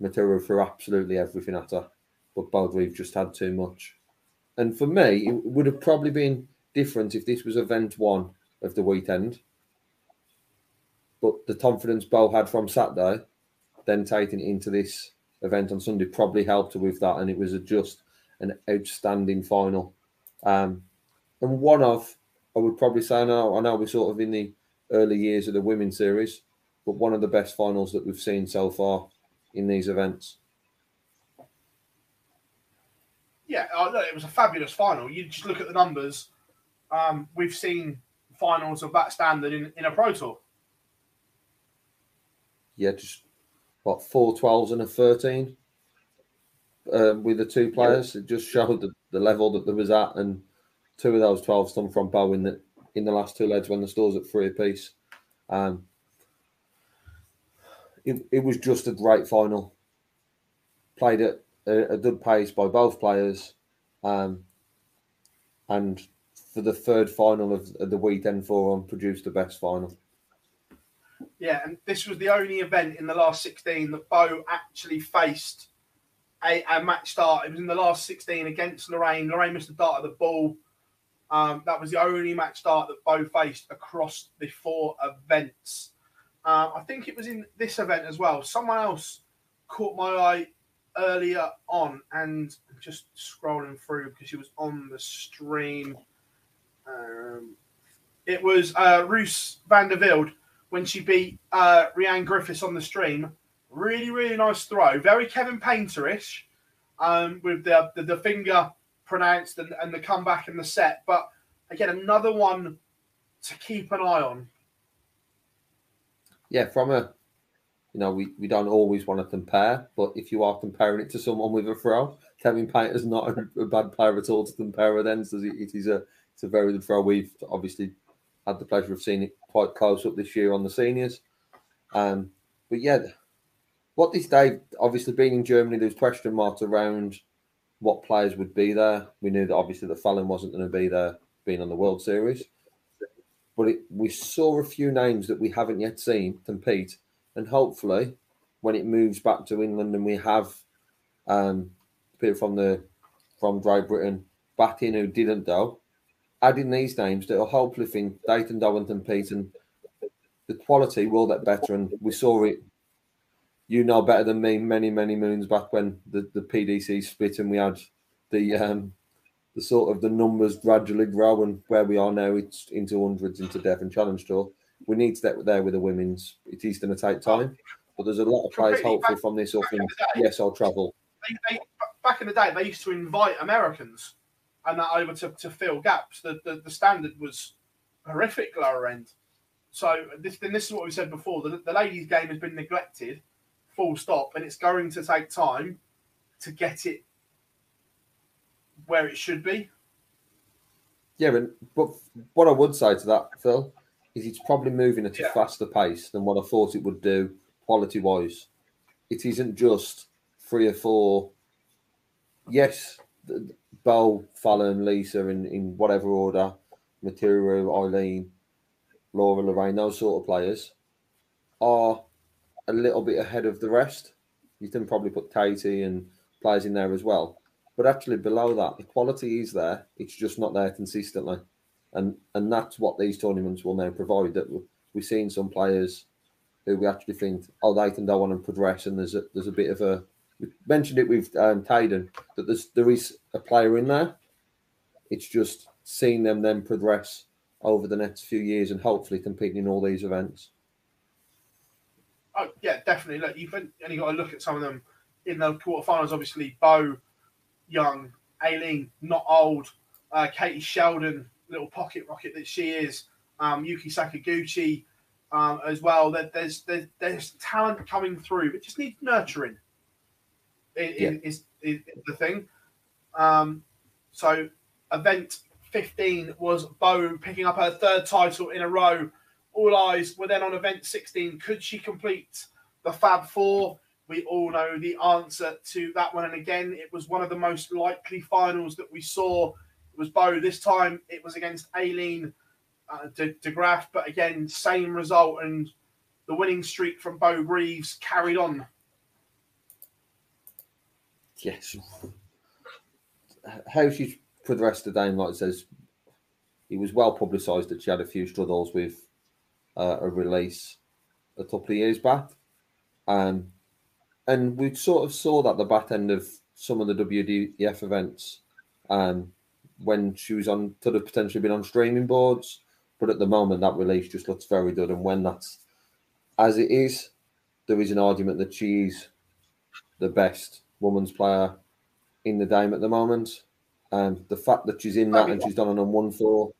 material threw absolutely everything at her, but Beau Greaves just had too much. And for me, it would have probably been different if this was event one of the weekend. But the confidence Beau had from Saturday, then taking it into this event on Sunday, probably helped her with that. And it was a just an outstanding final. Um, and one of, I would probably say, now I know we're sort of in the early years of the women's series, but one of the best finals that we've seen so far in these events. Yeah, uh, it was a fabulous final. You just look at the numbers. Um, we've seen finals of that standard in, in a Pro Tour. Yeah, just what four 12s and a 13 uh, with the two players. Yeah. It just showed the, the level that there was at, and two of those 12 come from Bowen that in the last two legs when the store's at three apiece. Um, it, it was just a great final. Played at a, a good pace by both players. Um, and for the third final of, the weekend forum, produced the best final. Yeah, and this was the only event in the last 16 that Beau actually faced a, a match start. It was in the last 16 against Lorraine. Lorraine missed the dart of the ball. Um, that was the only match start that Beau faced across the four events. Uh, I think it was in this event as well. Someone else caught my eye earlier on, and just scrolling through because she was on the stream. Um, it was uh, Roos when she beat uh, Griffiths on the stream. Really, really nice throw. Very Kevin Painterish um, with the, the, the finger pronounced and, and the comeback and the set. But again, another one to keep an eye on. Yeah, from a you know, we, we don't always want to compare, but if you are comparing it to someone with a throw, Kevin Painter's not a, a bad player at all to compare with. Then, so it is a it's a very good throw. We've obviously had the pleasure of seeing it quite close up this year on the seniors. Um, but yeah, what this day, obviously being in Germany, there's question marks around what players would be there. We knew that obviously that Fallon wasn't going to be there, being on the World Series. But it, we saw a few names that we haven't yet seen compete and hopefully when it moves back to England and we have um, people from the from Great Britain back in who didn't though, adding these names that will hopefully think Dayton Dowington Pete and the quality will get better and we saw it you know better than me many many moons back when the, the PDC split and we had the um, the sort of the numbers gradually grow and where we are now it's into hundreds into Devon Challenge Tour we need to get there with the women's. It is going to take time, but there's a lot of players hopeful from this. Up yes, I'll travel. They, they, back in the day, they used to invite Americans and that over to, to fill gaps. The, the, the standard was horrific lower end. So this then this is what we said before. The, the ladies' game has been neglected, full stop, and it's going to take time to get it where it should be. Yeah, but, but what I would say to that, Phil, is it's probably moving at a faster pace than what I thought it would do quality wise. It isn't just three or four. Yes, Beau, Fallon, Lisa, in, in whatever order, Mikuru, Aileen, Laura, Lorraine, those sort of players are a little bit ahead of the rest. You can probably put Katie and players in there as well. But actually, below that, the quality is there. It's just not there consistently and and that's what these tournaments will now provide. That we've seen some players who we actually think, oh, they can go on and progress, and there's a there's a bit of a. We mentioned it with um, that there's there is a player in there. It's just seeing them then progress over the next few years and hopefully competing in all these events. Oh yeah, definitely. Look, you've only got to look at some of them in the quarterfinals. Obviously, Beau, Young, Aileen, not old, uh, Katie Sheldon, little pocket rocket that she is, um, Yuki Sakaguchi um, as well. That there's, there's there's talent coming through, but just needs nurturing. Is, yeah. is, is, the thing. Um, so event 15 was Beau picking up her third title in a row. All eyes were then on event 16. Could she complete the Fab Four? We all know the answer to that one. And again, it was one of the most likely finals that we saw it was Beau. This time it was against Aileen uh, de, de Graaf, but again, same result, and the winning streak from Beau Greaves carried on. Yes. How she progressed today, like it says, it was well publicised that she had a few struggles with uh, a release a couple of years back. Um, and we sort of saw that the back end of some of the WDF events. Um, when she was on, could have potentially been on streaming boards But at the moment, that release just looks very good. And when that's as it is, there is an argument that she's the best women's player in the game at the moment. And the fact that she's in that and she's done an on one four.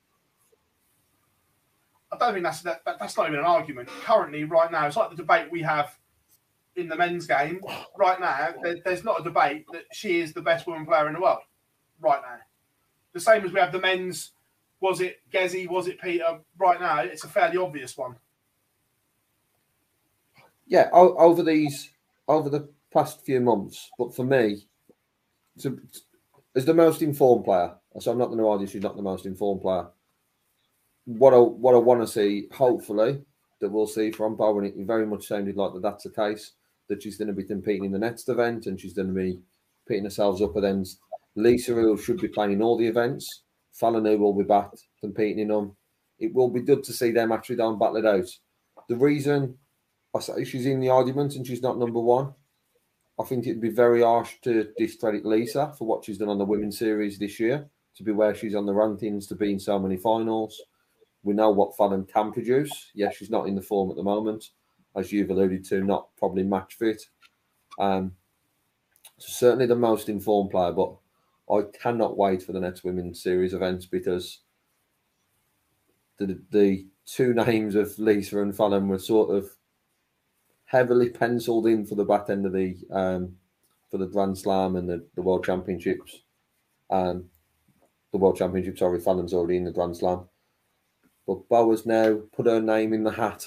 I don't think that's that, that's not even an argument. Currently, right now, it's like the debate we have in the men's game. Right now, there, there's not a debate that she is the best woman player in the world. Right now, the same as we have the men's. Was it Gezi? Was it Peter? Right now, it's a fairly obvious one. Yeah, over these over the past few months, but for me, to, as the most informed player, so I'm not going to argue she's not the most informed player. What I what I want to see, hopefully, that we'll see from Bowen, it very much sounded like that that's the case. That she's going to be competing in the next event, and she's going to be putting herself up against Lisa, who should be playing in all the events. Who will be back competing in them. It will be good to see them actually down battle out. The reason I say she's in the argument and she's not number one I think it'd be very harsh to discredit Lisa for what she's done on the women's series this year, to be where she's on the rankings, to be in so many finals. We know what Fallon can produce. Yes, she's not in the form at the moment, as you've alluded to, not probably match fit. Um, certainly the most informed player, but I cannot wait for the next women's series events because the the two names of Lisa and Fallon were sort of heavily penciled in for the back end of the um, for the Grand Slam and the, the World Championships. Um, the World Championships, sorry, Fallon's already in the Grand Slam. But Bower's now put her name in the hat,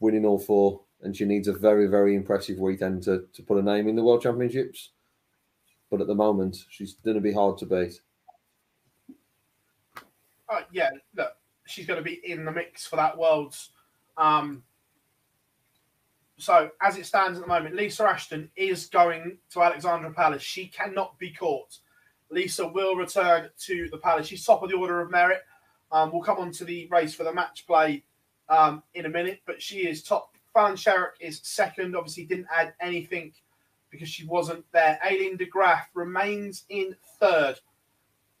winning all four, and she needs a very, very impressive weekend to, to put a name in the World Championships. But at the moment, she's going to be hard to beat. Uh, yeah, look, she's going to be in the mix for that Worlds. Um, so as it stands at the moment, Lisa Ashton is going to Alexandra Palace. She cannot be caught. Lisa will return to the Palace. She's top of the order of merit. Um, we'll come on to the race for the match play um, in a minute, but she is top. Fallon Sherrock is second. Obviously, didn't add anything because she wasn't there. Aileen de Graaf remains in third.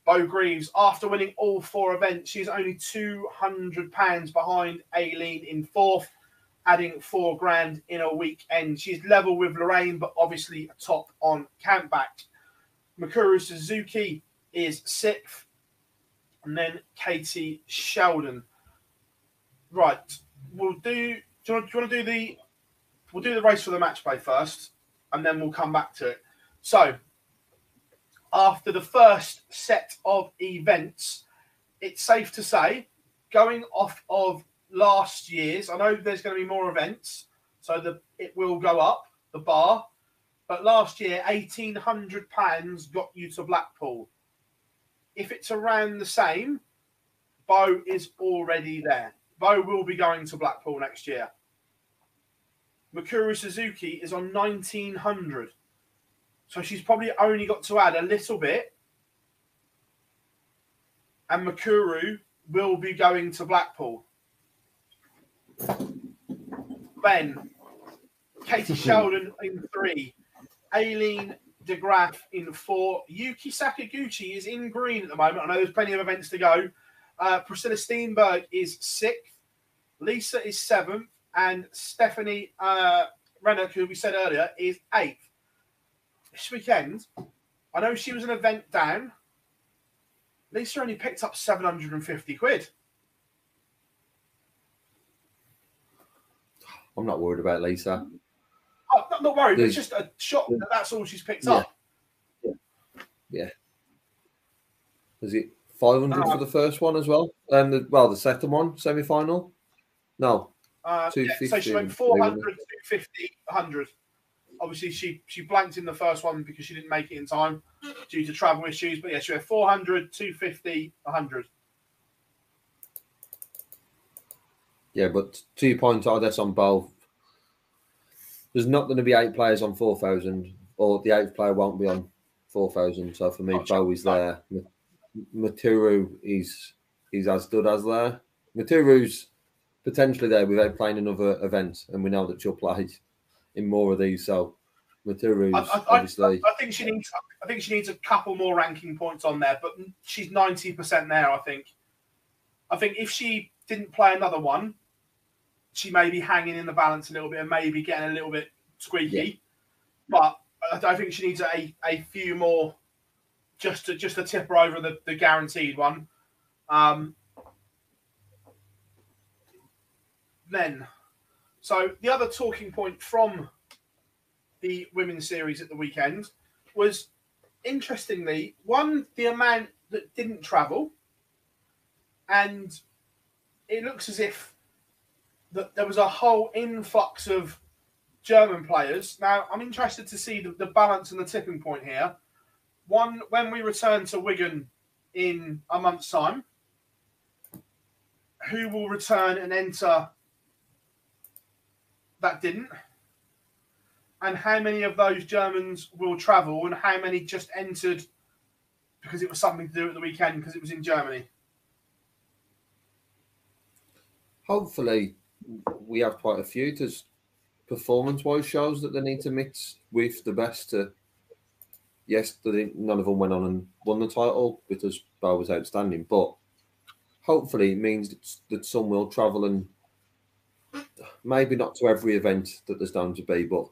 Beau Greaves, after winning all four events, she's only £200 behind Aileen in fourth adding four grand in a weekend. She's level with Lorraine, but obviously top on campback. Mikuru Suzuki is sixth, and then Katie Sheldon. Right, we'll do. Do you, want, do you want to do the? We'll do the race for the match play first, and then we'll come back to it. So, after the first set of events, it's safe to say, going off of last year's. I know there's going to be more events, so the it will go up the bar. But last year, eighteen hundred pounds got you to Blackpool. If it's around the same, Beau is already there. Beau will be going to Blackpool next year. Mikuru Suzuki is on nineteen hundred, so she's probably only got to add a little bit. And Mikuru will be going to Blackpool. Ben, Katie Sheldon in three, Aileen de Graaf in four, Yuki Sakaguchi is in green at the moment. I know there's plenty of events to go. Uh, Priscilla Steenberg is sixth, Lisa is seventh, and Stephanie uh, Renner, who we said earlier, is eighth. This weekend, I know she was an event down. Lisa only picked up 750 quid. I'm not worried about Lisa. Oh, I'm not worried. It's just a shock that that's all she's picked yeah. up. Yeah. yeah. Is it 500 uh, for the first one as well? And the, well, the second one, semi final? No. Uh, yeah, so she went 400, 250, 100. Obviously, she she blanked in the first one because she didn't make it in time due to travel issues. But yeah, she went 400, 250, 100. Yeah, but two points are this on both. There's not going to be eight players on 4,000, or the eighth player won't be on 4,000. So for me, gotcha. Beau is there. Mikuru is is as good as there. Mikuru's potentially there without playing another event, and we know that she'll play in more of these. So Mikuru's I, I, obviously. I, I, think she needs. I think she needs a couple more ranking points on there, but she's ninety percent there. I think. I think if she didn't play another one, she may be hanging in the balance a little bit and maybe getting a little bit squeaky. Yeah. But I think she needs a, a few more just to just to tip her over the, the guaranteed one. Um, then, so the other talking point from the women's series at the weekend was interestingly one the amount that didn't travel, and it looks as if there was a whole influx of German players. Now, I'm interested to see the, the balance and the tipping point here. One, when we return to Wigan in a month's time, who will return and enter that didn't? And how many of those Germans will travel and how many just entered because it was something to do at the weekend because it was in Germany? Hopefully, we have quite a few. There's performance-wise shows that they need to mix with the best. To yes, none of them went on and won the title because Beau was outstanding, but hopefully it means that, that some will travel and maybe not to every event that there's down to be, but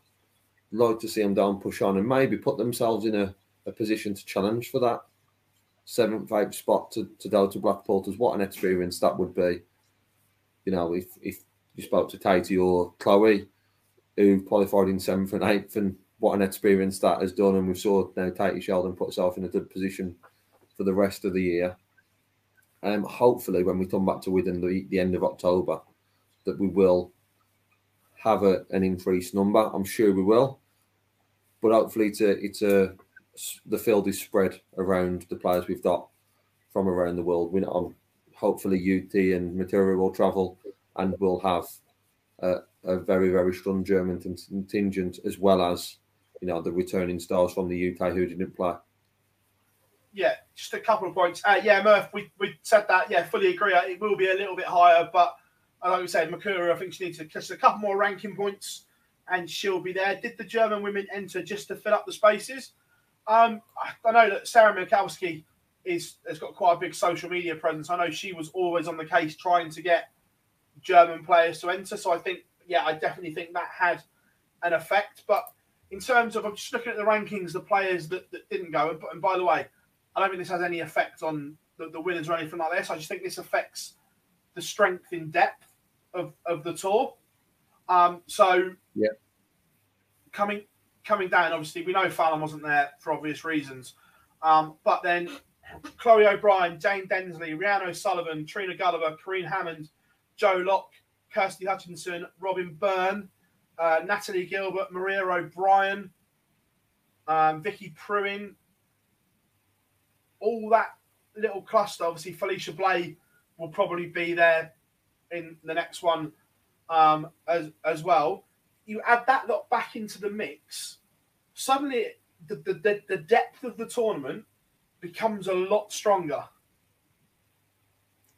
like to see them down, push on, and maybe put themselves in a, a position to challenge for that seventh, eighth spot to, to go to Blackpool. What an experience that would be. You know, if if you spoke to Katie or Chloe, who qualified in seventh and eighth, and what an experience that has done. And we saw now Katie Sheldon put herself in a good position for the rest of the year. Um, hopefully, when we come back to within the, the end of October, that we will have a, an increased number. I'm sure we will, but hopefully, it's a, it's a the field is spread around the players we've got from around the world. We know, hopefully, UT and Material will travel, and we'll have a, a very very strong German contingent as well as you know the returning stars from the UK who didn't play. Yeah, just a couple of points. Uh, yeah, Murph, we, we said that. Yeah, fully agree. It will be a little bit higher, but uh, like we said, Mikuru, I think she needs to just a couple more ranking points and she'll be there. Did the German women enter just to fill up the spaces? Um, I know that Sarah Mikowski is has got quite a big social media presence. I know she was always on the case trying to get German players to enter. So I think, yeah, I definitely think that had an effect. But in terms of, I'm just looking at the rankings, the players that, that didn't go. And, by the way, I don't think this has any effect on the, the winners or anything like this. I just think this affects the strength in depth of, of the tour. Um, so yeah, coming coming down, obviously we know Fallon wasn't there for obvious reasons. Um, but then Chloe O'Brien, Jane Densley, Rhiannon O'Sullivan, Trina Gulliver, Corrine Hammond, Joe Locke, Kirsty Hutchinson, Robin Byrne, uh, Natalie Gilbert, Maria O'Brien, um, Vicky Pruim, all that little cluster. Obviously, Felicia Blay will probably be there in the next one um, as as well. You add that lot back into the mix, suddenly the, the, the depth of the tournament becomes a lot stronger.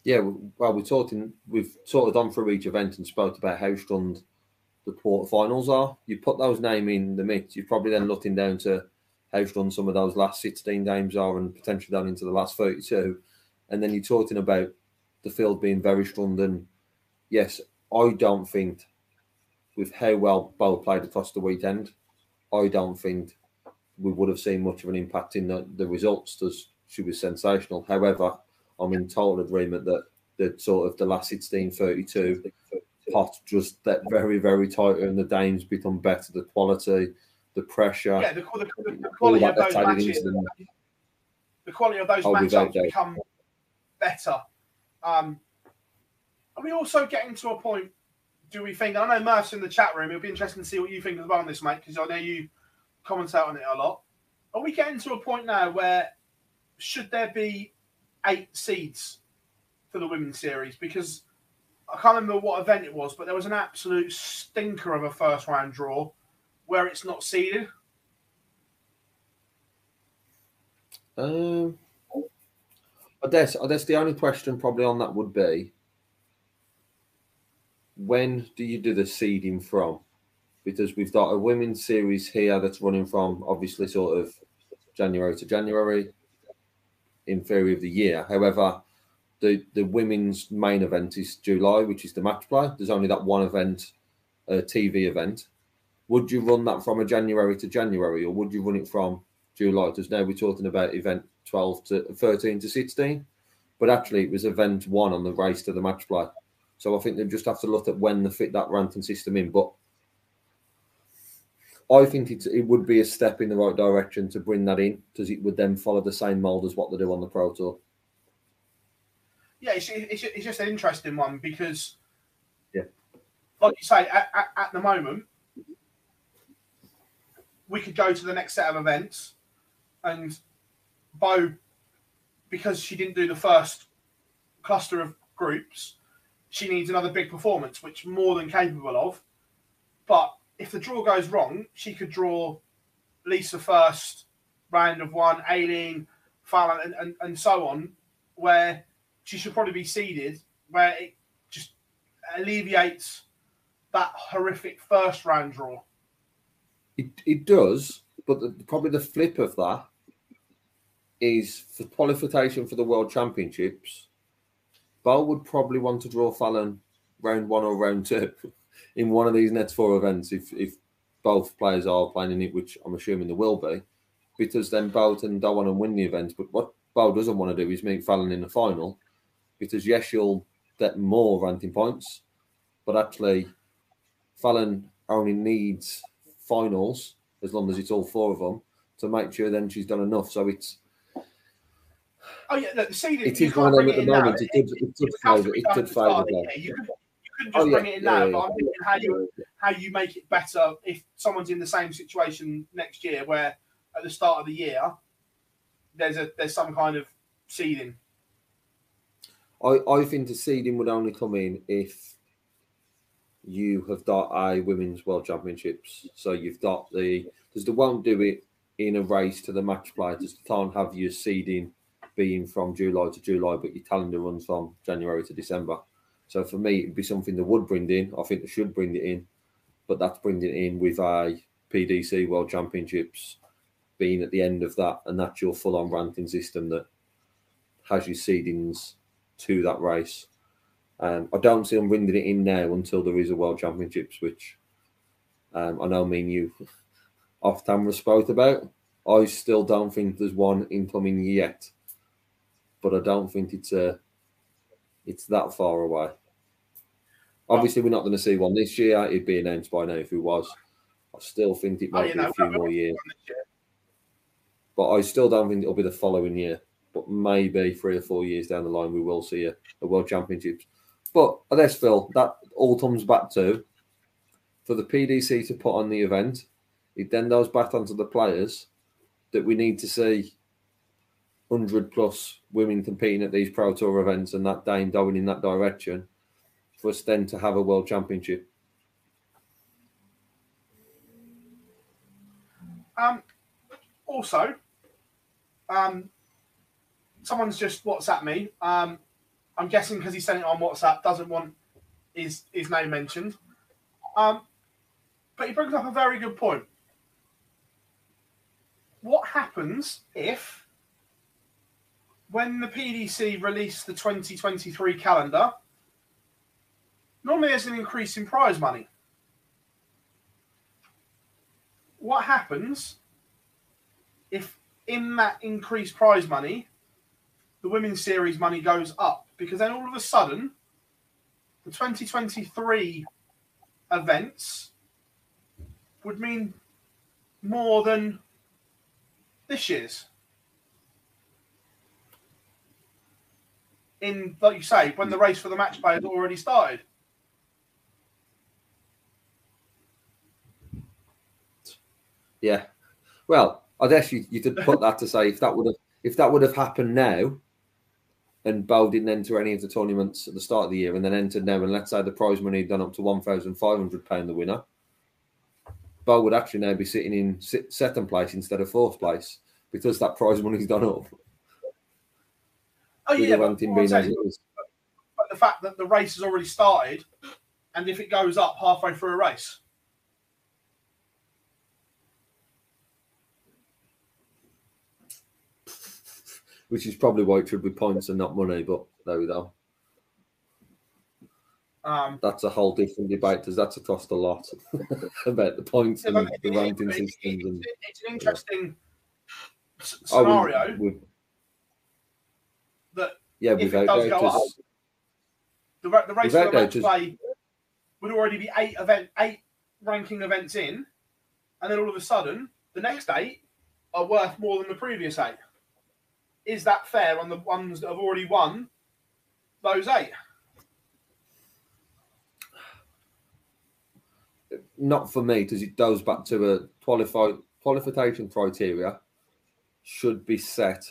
Yeah, well, we're talking. We've sort of gone through each event and spoke about how strong the quarterfinals are. You put those names in the mix, you're probably then looking down to how strong some of those last 16 games are and potentially down into the last 32. And then you're talking about the field being very strong. And yes, I don't think, with how well Beau played across the weekend, I don't think we would have seen much of an impact in the, the results as she was sensational. However, I'm in total agreement that the sort of the last 16 32 pot just that very, very tight and the Danes become better, the quality, the pressure. Yeah, the, the, the quality of those matches, the, the quality of those matchups become better. Um, are we also getting to a point? Do we think? I know Murph's in the chat room. It'll be interesting to see what you think as well on this, mate, because I know you commentate on it a lot. Are we getting to a point now where should there be eight seeds for the women's series? Because I can't remember what event it was, but there was an absolute stinker of a first round draw where it's not seeded. Um, I guess I guess the only question probably on that would be when do you do the seeding from? Because we've got a women's series here that's running from obviously sort of January to January in theory of the year. However, the the women's main event is July, which is the match play. There's only that one event, a TV event. Would you run that from a January to January, or would you run it from July? Because now we're talking about event 12 to 13 to 16, but actually it was event one on the race to the match play. So I think they just have to look at when they fit that ranking system in. But I think it's, it would be a step in the right direction to bring that in because it would then follow the same mold as what they do on the Pro Tour. Yeah, it's, it's, it's just an interesting one because, Yeah. like you say, at, at, at the moment, we could go to the next set of events and Beau, because she didn't do the first cluster of groups, she needs another big performance, which more than capable of. But if the draw goes wrong, she could draw Lisa first, round of one, Aileen, Fallon, and, and, and so on, where she should probably be seeded, where it just alleviates that horrific first round draw. It, it does, but the, probably the flip of that is for qualification for the World Championships. Beau would probably want to draw Fallon round one or round two in one of these next four events if, if both players are playing in it, which I'm assuming there will be, because then Bolton don't want to win the event. But what Beau doesn't want to do is meet Fallon in the final, because yes, you'll get more ranking points, but actually, Fallon only needs finals as long as it's all four of them to make sure then she's done enough. So it's Oh yeah, look, the seeding. it is one of them at the it moment. It could, it could would have to favour be it done could at the start favour of the them. year. You couldn't, you couldn't Oh, just yeah, bring it in yeah, now, yeah, but I'm thinking how you how you make it better if someone's in the same situation next year, where at the start of the year there's a there's some kind of seeding. I, I think the seeding would only come in if you have got a women's world championships. So you've got the because they won't do it in a race to the match play. Just can't have your seeding being from July to July, but your calendar runs from January to December. So for me, it'd be something that would bring in. I think they should bring it in, but that's bringing it in with a PDC World Championships being at the end of that, and that's your full-on ranking system that has your seedings to that race. Um, I don't see them bringing it in now until there is a World Championships, which um, I know me and you off camera spoke about. I still don't think there's one incoming yet, but I don't think it's uh, it's that far away. Obviously, we're not going to see one this year. It'd be announced by now if it was. I still think it Oh, might you be know, a few more years, but I still don't think it'll be the following year. But maybe three or four years down the line, we will see a, a World Championships. But I guess, Phil, that all comes back to for the PDC to put on the event, it then goes back onto the players that we need to see 100 plus women competing at these Pro Tour events and that Dane going in that direction for us then to have a World Championship. Um, also, um, someone's just WhatsApp me. Um, I'm guessing because he sent it on WhatsApp, doesn't want his his name mentioned. Um, but he brings up a very good point. What happens if, when the PDC release the 2023 calendar, normally there's an increase in prize money. What happens if, in that increased prize money, the women's series money goes up? Because then all of a sudden, the 2023 events would mean more than this year's. In, like you say, when the race for the match play has already started. Yeah. Well, I guess you, you could put that to say if that would have if that would have happened now and Beau didn't enter any of the tournaments at the start of the year and then entered now and let's say the prize money had gone up to one thousand five hundred pound the winner, Beau would actually now be sitting in second place instead of fourth place because that prize money's gone up. Oh yeah, but, ranking what as saying- but the fact that the race has already started, and if it goes up halfway through a race, which is probably why it should be points and not money. But there we go. Um, That's a whole different debate because that's across a lot about the points and yeah, the it- ranking it- it- systems. And it's, an interesting we- scenario we- that yeah, if it does go up, the, the race for the play would already be eight event eight ranking events in, and then all of a sudden the next eight are worth more than the previous eight. Is that fair on the ones that have already won those eight? not for me because it goes back to a qualification criteria should be set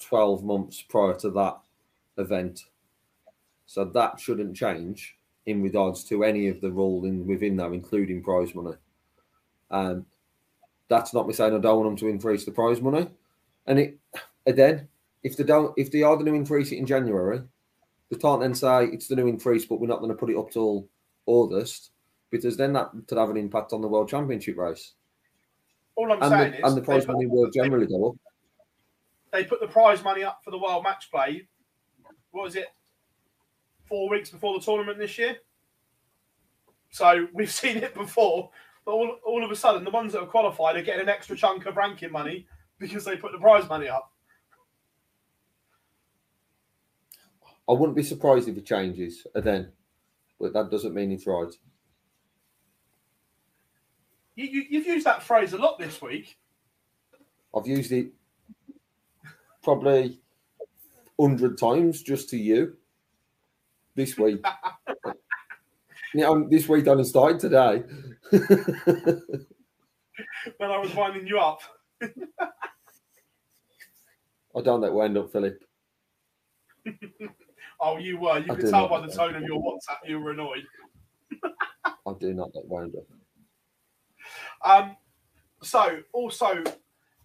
12 months prior to that event so that shouldn't change in regards to any of the ruling within that, including prize money um that's not me saying i don't want them to increase the prize money and it again if they don't if they are going to increase it in january they can't then say it's the new increase but we're not going to put it up till august because then that could have an impact on the world championship race All I'm and saying the, is and the prize money will generally go up. they put the prize money up for the world match play. What was it? Four weeks before the tournament this year. So we've seen it before. But all, all of a sudden, the ones that are qualified are getting an extra chunk of ranking money because they put the prize money up. I wouldn't be surprised if it changes then, but that doesn't mean it's right. You, you, you've used that phrase a lot this week. I've used it probably hundred times just to you this week. yeah, um, this week only started today. when I was winding you up. I don't let wind up, Philip. Oh, you were. You I could tell by the tone of your WhatsApp you were annoyed. I do not wind up. Um, so also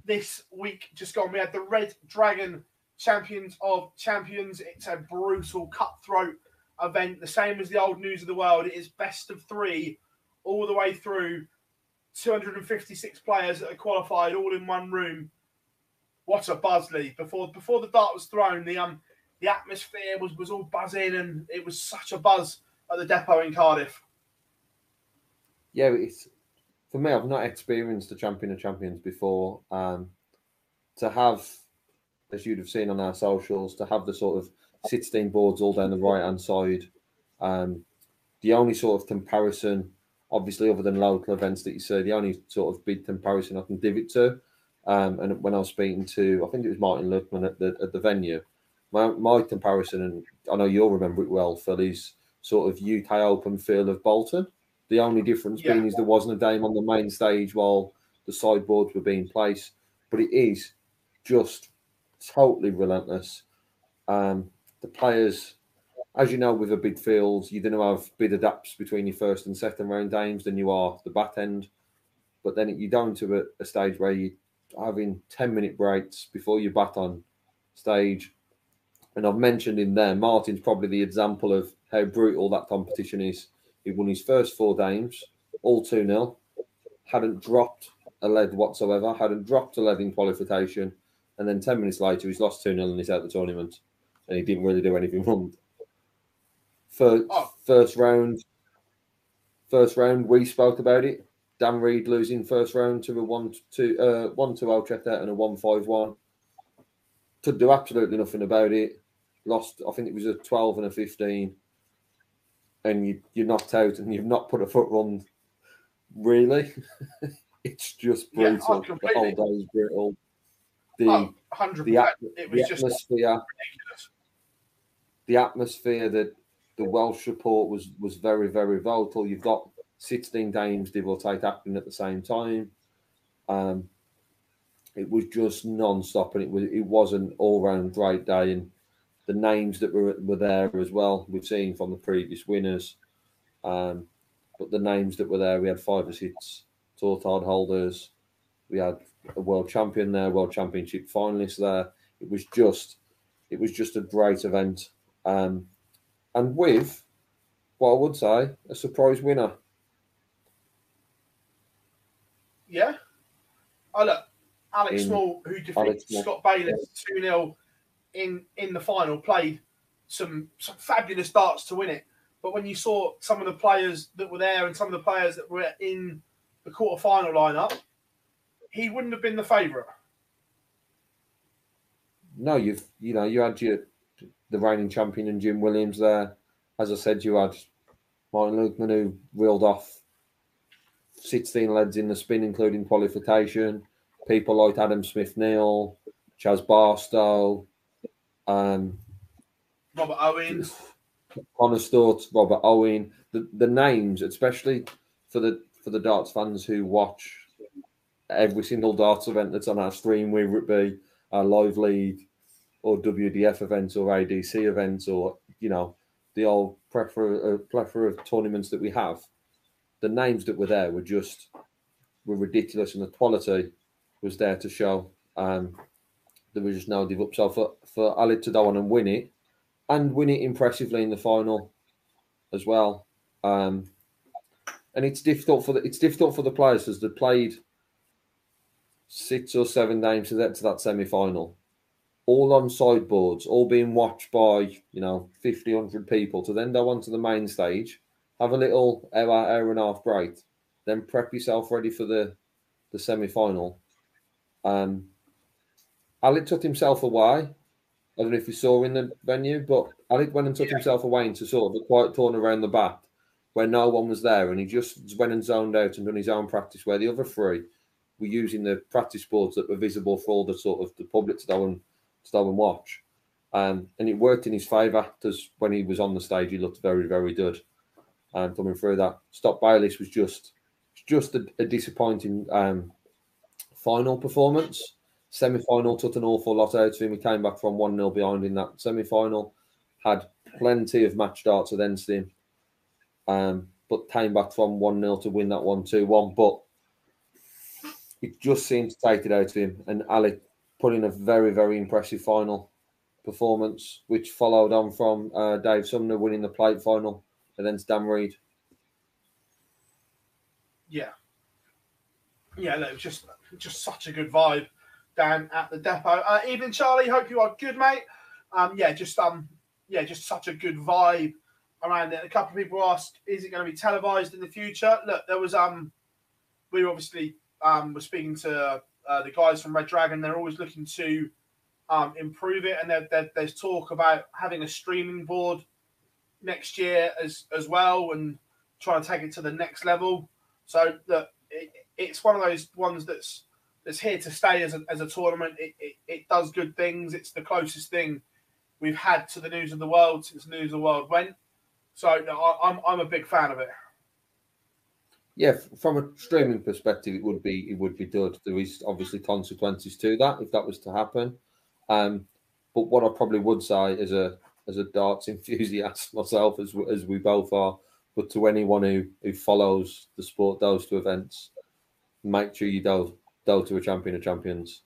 this week just gone, we had the Red Dragon Champions of Champions. It's a brutal cutthroat event, the same as the old news of the world. It is best of three all the way through. 256 players that are qualified all in one room. What a buzz, Lee! Before before the dart was thrown, the um the atmosphere was was all buzzing, and it was such a buzz at the depot in Cardiff. yeah, it's for me. I've not experienced the champion of champions before. Um, to have, as you'd have seen on our socials, to have the sort of sixteen boards all down the right hand side. Um, the only sort of comparison, obviously, other than local events that you see, the only sort of big comparison I can give it to. Um, and when I was speaking to, I think it was Martin Lukeman at the at the venue, my, my comparison, and I know you'll remember it well, Phil, is sort of UK Open feel of Bolton. The only difference Yeah. being is there wasn't a game on the main stage while the sideboards were being placed, but it is just totally relentless. Um, the players, as you know, with a big field, you don't have big adapts between your first and second round games than you are the back end. But then you're down to a, a stage where you're having 10 minute breaks before you bat on stage. And I've mentioned in there, Martin's probably the example of how brutal that competition is. He won his first four games, all 2 0, hadn't dropped a lead whatsoever, hadn't dropped a lead in qualification. And then 10 minutes later, he's lost 2 0 and he's out of the tournament. And he didn't really do anything wrong. First, Oh. first round, first round, we spoke about it. Dan Reed losing first round to a one two uh one two Alchetta and a one five one. Could do absolutely nothing about it. Lost, I think it was a twelve and a fifteen, and you you're knocked out and you've not put a foot run. Really, it's just Yeah, oh, brutal. the whole day is brutal. The Oh, 100%. the, at- it the was just atmosphere, ridiculous. the atmosphere that the Welsh report was was very very volatile. You've got 16 games give or take happening at the same time. Um, it was just non-stop, and it was it was an all-round great day. And the names that were were there as well, we've seen from the previous winners. Um, but the names that were there, we had five or six tour card holders. We had a world champion there, world championship finalists there. It was just, it was just a great event, um, and with what I would say a surprise winner. Yeah. Oh look, Alex in- Small, who defeated Alex Scott Bayless 2 0 in, in the final, played some, some fabulous darts to win it. But when you saw some of the players that were there and some of the players that were in the quarter final lineup, he wouldn't have been the favourite. No, you've you know you had your the reigning champion and Jim Williams there. As I said, you had Martin Lukeman who reeled off sixteen leads in the spin, including qualification. People like Adam Smith-Neale, Chaz Barstow, um, Robert Owens. Connor Sturt, Robert Owen, the, the names, especially for the for the darts fans who watch every single darts event that's on our stream, whether it be our live league or WDF events or ADC events or you know the old plethora, uh, plethora of tournaments that we have. The names that were there were just were ridiculous, and the quality was there to show. Um, there was just no give up. So for for Ali to go on and win it, and win it impressively in the final as well. Um, and it's difficult for the it's difficult for the players as they played six or seven games to get to that semi final, all on sideboards, all being watched by you know 50, 100 people to then go onto the main stage, have a little hour, hour and a half break, then prep yourself ready for the the semi final. Um, Alec took himself away. I don't know if you saw in the venue, but Alec went and took himself away into sort of a quiet corner around the back where no one was there, and he just went and zoned out and done his own practice. Where the other three were using the practice boards that were visible for all the sort of the public to go and to go and watch, um, and it worked in his favour because when he was on the stage, he looked very very good. And coming through that, Stop Bayliss was just just a, a disappointing um, final performance. Semi final took an awful lot out of him. He came back from 1 0 behind in that semi final, had plenty of match darts against him, um, but came back from 1 0 to win that 1 2 1. But it just seemed to take it out of him. And Alec put in a very, very impressive final performance, which followed on from uh, Dave Sumner winning the plate final against Dan Reed. Yeah. Yeah, look, it was just just such a good vibe down at the depot. Uh, evening, Charlie. Hope you are good, mate. Um, yeah, just um, yeah, just such a good vibe around it. A couple of people asked, "Is it going to be televised in the future?" Look, there was um, we obviously um were speaking to uh, the guys from Red Dragon. They're always looking to um improve it, and there, there, there's talk about having a streaming board next year as as well, and trying to take it to the next level. So look, it, it's one of those ones that's that's here to stay as a, as a tournament. It, it, it does good things. It's the closest thing we've had to the news of the world since News of the World went. So no, I, I'm I'm a big fan of it. Yeah, from a streaming perspective, it would be it would be good. There is obviously consequences to that if that was to happen. Um, but what I probably would say as a as a darts enthusiast myself, as as we both are, but to anyone who who follows the sport, goes to events, make sure you go go to a champion of champions.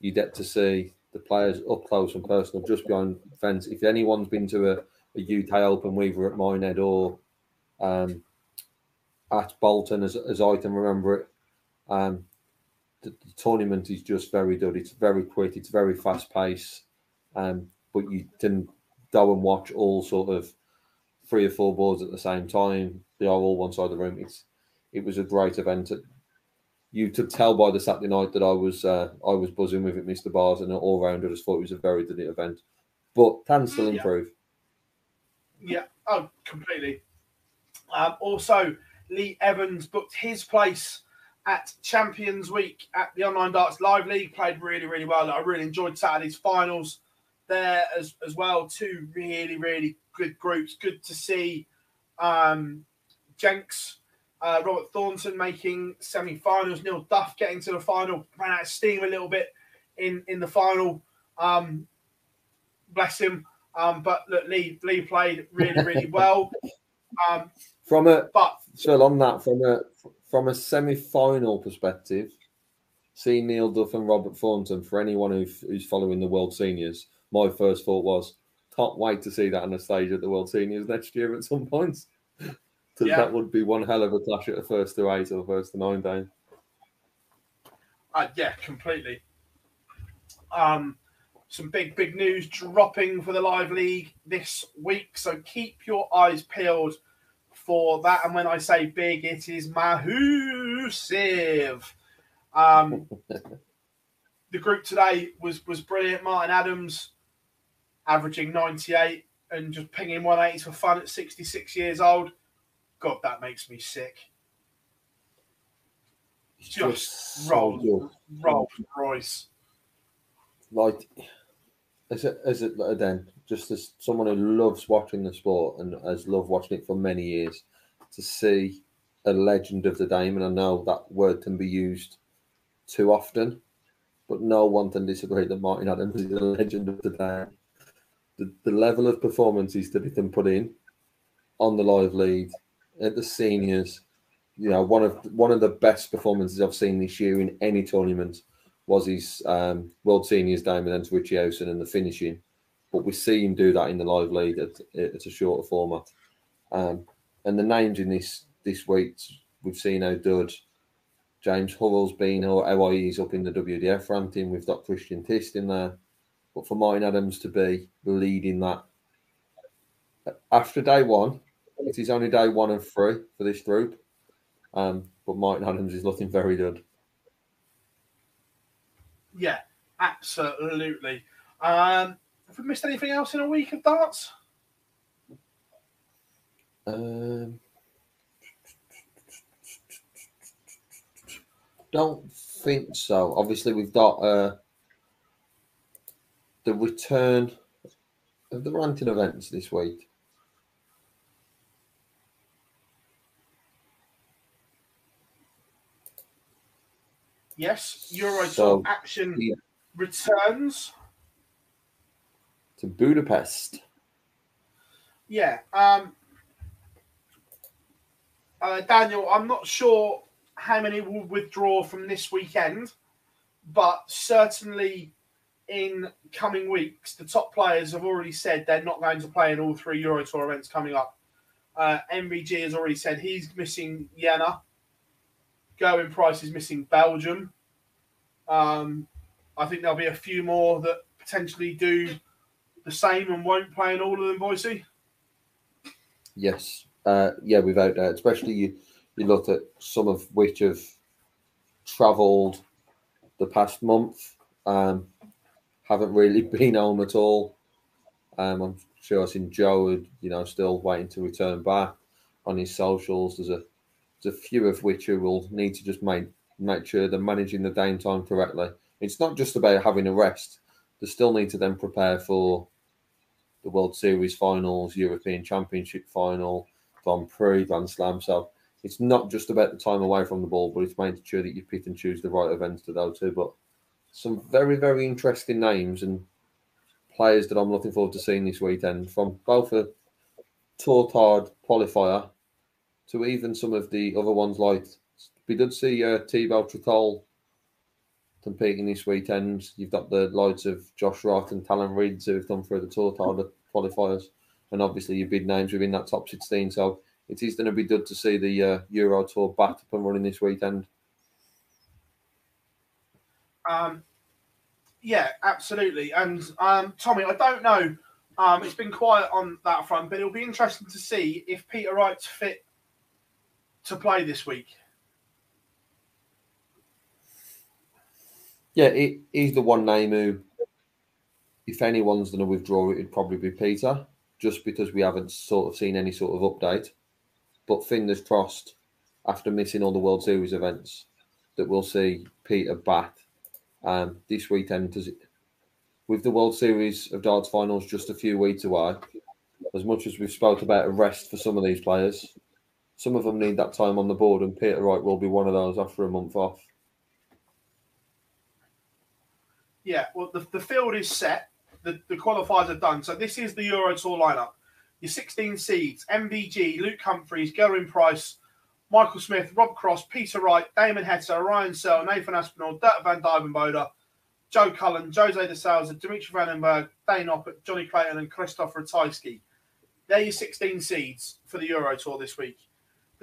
You get to see the players up close and personal, just behind the fence. If anyone's been to a, a UK Open, weaver at Minehead or um, at Bolton, as, as I can remember it. Um, the, the tournament is just very good. It's very quick. It's very fast paced. Um, but you can go and watch all sort of three or four boards at the same time. They are all one side of the room. It's it was a great event. You could tell by the Saturday night that I was uh, I was buzzing with it, Mr. Bars, and all round I just thought it was a very good event. But can still Yeah. improve. Yeah, oh, completely. Um, also, Lee Evans booked his place at Champions Week at the Online Darts Live League. Played really, really well. I really enjoyed Saturday's finals there as, as well. Two really, really good groups. Good to see um, Jenks, uh, Robert Thornton making semi-finals. Neil Duff getting to the final. Ran out of steam a little bit in in the final. Um, bless him. Um, but look, Lee Lee played really, really well. Um, From a but Phil, on that, from a from a semi-final perspective, see Neil Duff and Robert Thornton. For anyone who, who's following the World Seniors, my first thought was, can't wait to see that on the stage at the World Seniors next year at some point. Yeah. that would be one hell of a clash at the first to eight or the first to nine day. Uh, yeah, completely. Um, some big, big news dropping for the live league this week. So keep your eyes peeled for that. And when I say big, it is massive. Um, the group today was was brilliant. Martin Adams averaging 98 and just pinging 180 for fun at 66 years old. God, that makes me sick. Just, Just so roll, good. Royce. like as a, as a, then just as someone who loves watching the sport and has loved watching it for many years to see a legend of the game and I know that word can be used too often but no one can disagree that Martin Adams is a legend of the game the, the level of performances that he can put in on the live lead at the seniors you know one of one of the best performances I've seen this year in any tournament was his um, World Seniors game against Richie Howson and the finishing. But we see him do that in the live league at, at a shorter format. Um, and the names in this this week, we've seen how Dud, James Hurrell's been, how he's up in the WDF ranking. We've got Christian Kist in there. But for Martin Adams to be leading that after day one, it is only day one and three for this group. Um, but Martin Adams is looking very good. Yeah, absolutely. Um, have we missed anything else in a week of darts? Um, don't think so. Obviously, we've got uh, the return of the ranting events this week. Yes, Euro So- action Yeah. returns. To Budapest. Yeah. Um, uh, Daniel, I'm not sure how many will withdraw from this weekend, but certainly in coming weeks, the top players have already said they're not going to play in all three Euro Tour events coming up. Uh, MVG has already said he's missing Jena. Gerwyn Price is missing Belgium. Um, I think there'll be a few more that potentially do the same and won't play in all of them, Boycey. Yes. Uh, yeah, without doubt. Especially you, you look at some of which have travelled the past month, um, haven't really been home at all. Um, I'm sure I've seen Joe, you know, still waiting to return back on his socials. There's a a few of which will need to just make make sure they're managing the downtime correctly. It's not just about having a rest. They still need to then prepare for the World Series finals, European Championship final, Grand Prix, Grand Slam. So it's not just about the time away from the ball, but it's making sure that you pick and choose the right events to go to. But some very, very interesting names and players that I'm looking forward to seeing this weekend from both a tour card qualifier to even some of the other ones like we did see uh, Thibaut competing this weekend. You've got the likes of Josh Rock and Talon Reed who have done through the tour card qualifiers, and obviously your big names within that top 16. So it is going to be good to see the uh, Euro Tour back up and running this weekend. Um, yeah, absolutely. And um, Tommy, I don't know. Um, it's been quiet on that front, but it'll be interesting to see if Peter Wright's fit to play this week. Yeah, he, he's the one name who, if anyone's going to withdraw, it would probably be Peter, just because we haven't sort of seen any sort of update. But fingers crossed, after missing all the World Series events, that we'll see Peter back um, this weekend. Does it, with the World Series of Darts finals just a few weeks away, as much as we've spoke about a rest for some of these players, some of them need that time on the board, and Peter Wright will be one of those after a month off. Yeah, well, the, the field is set. The, the qualifiers are done. So this is the Euro Tour lineup. Your 16 seeds MVG, Luke Humphries, Gerwyn Price, Michael Smith, Rob Cross, Peter Wright, Damon Heta, Ryan Searle, Nathan Aspinall, Dirk van Duijvenbode, Joe Cullen, Jose de Sousa, Dimitri Vandenberg, Danny Noppert, Jonny Clayton, and Krzysztof Ratajski. They're your 16 seeds for the Euro Tour this week.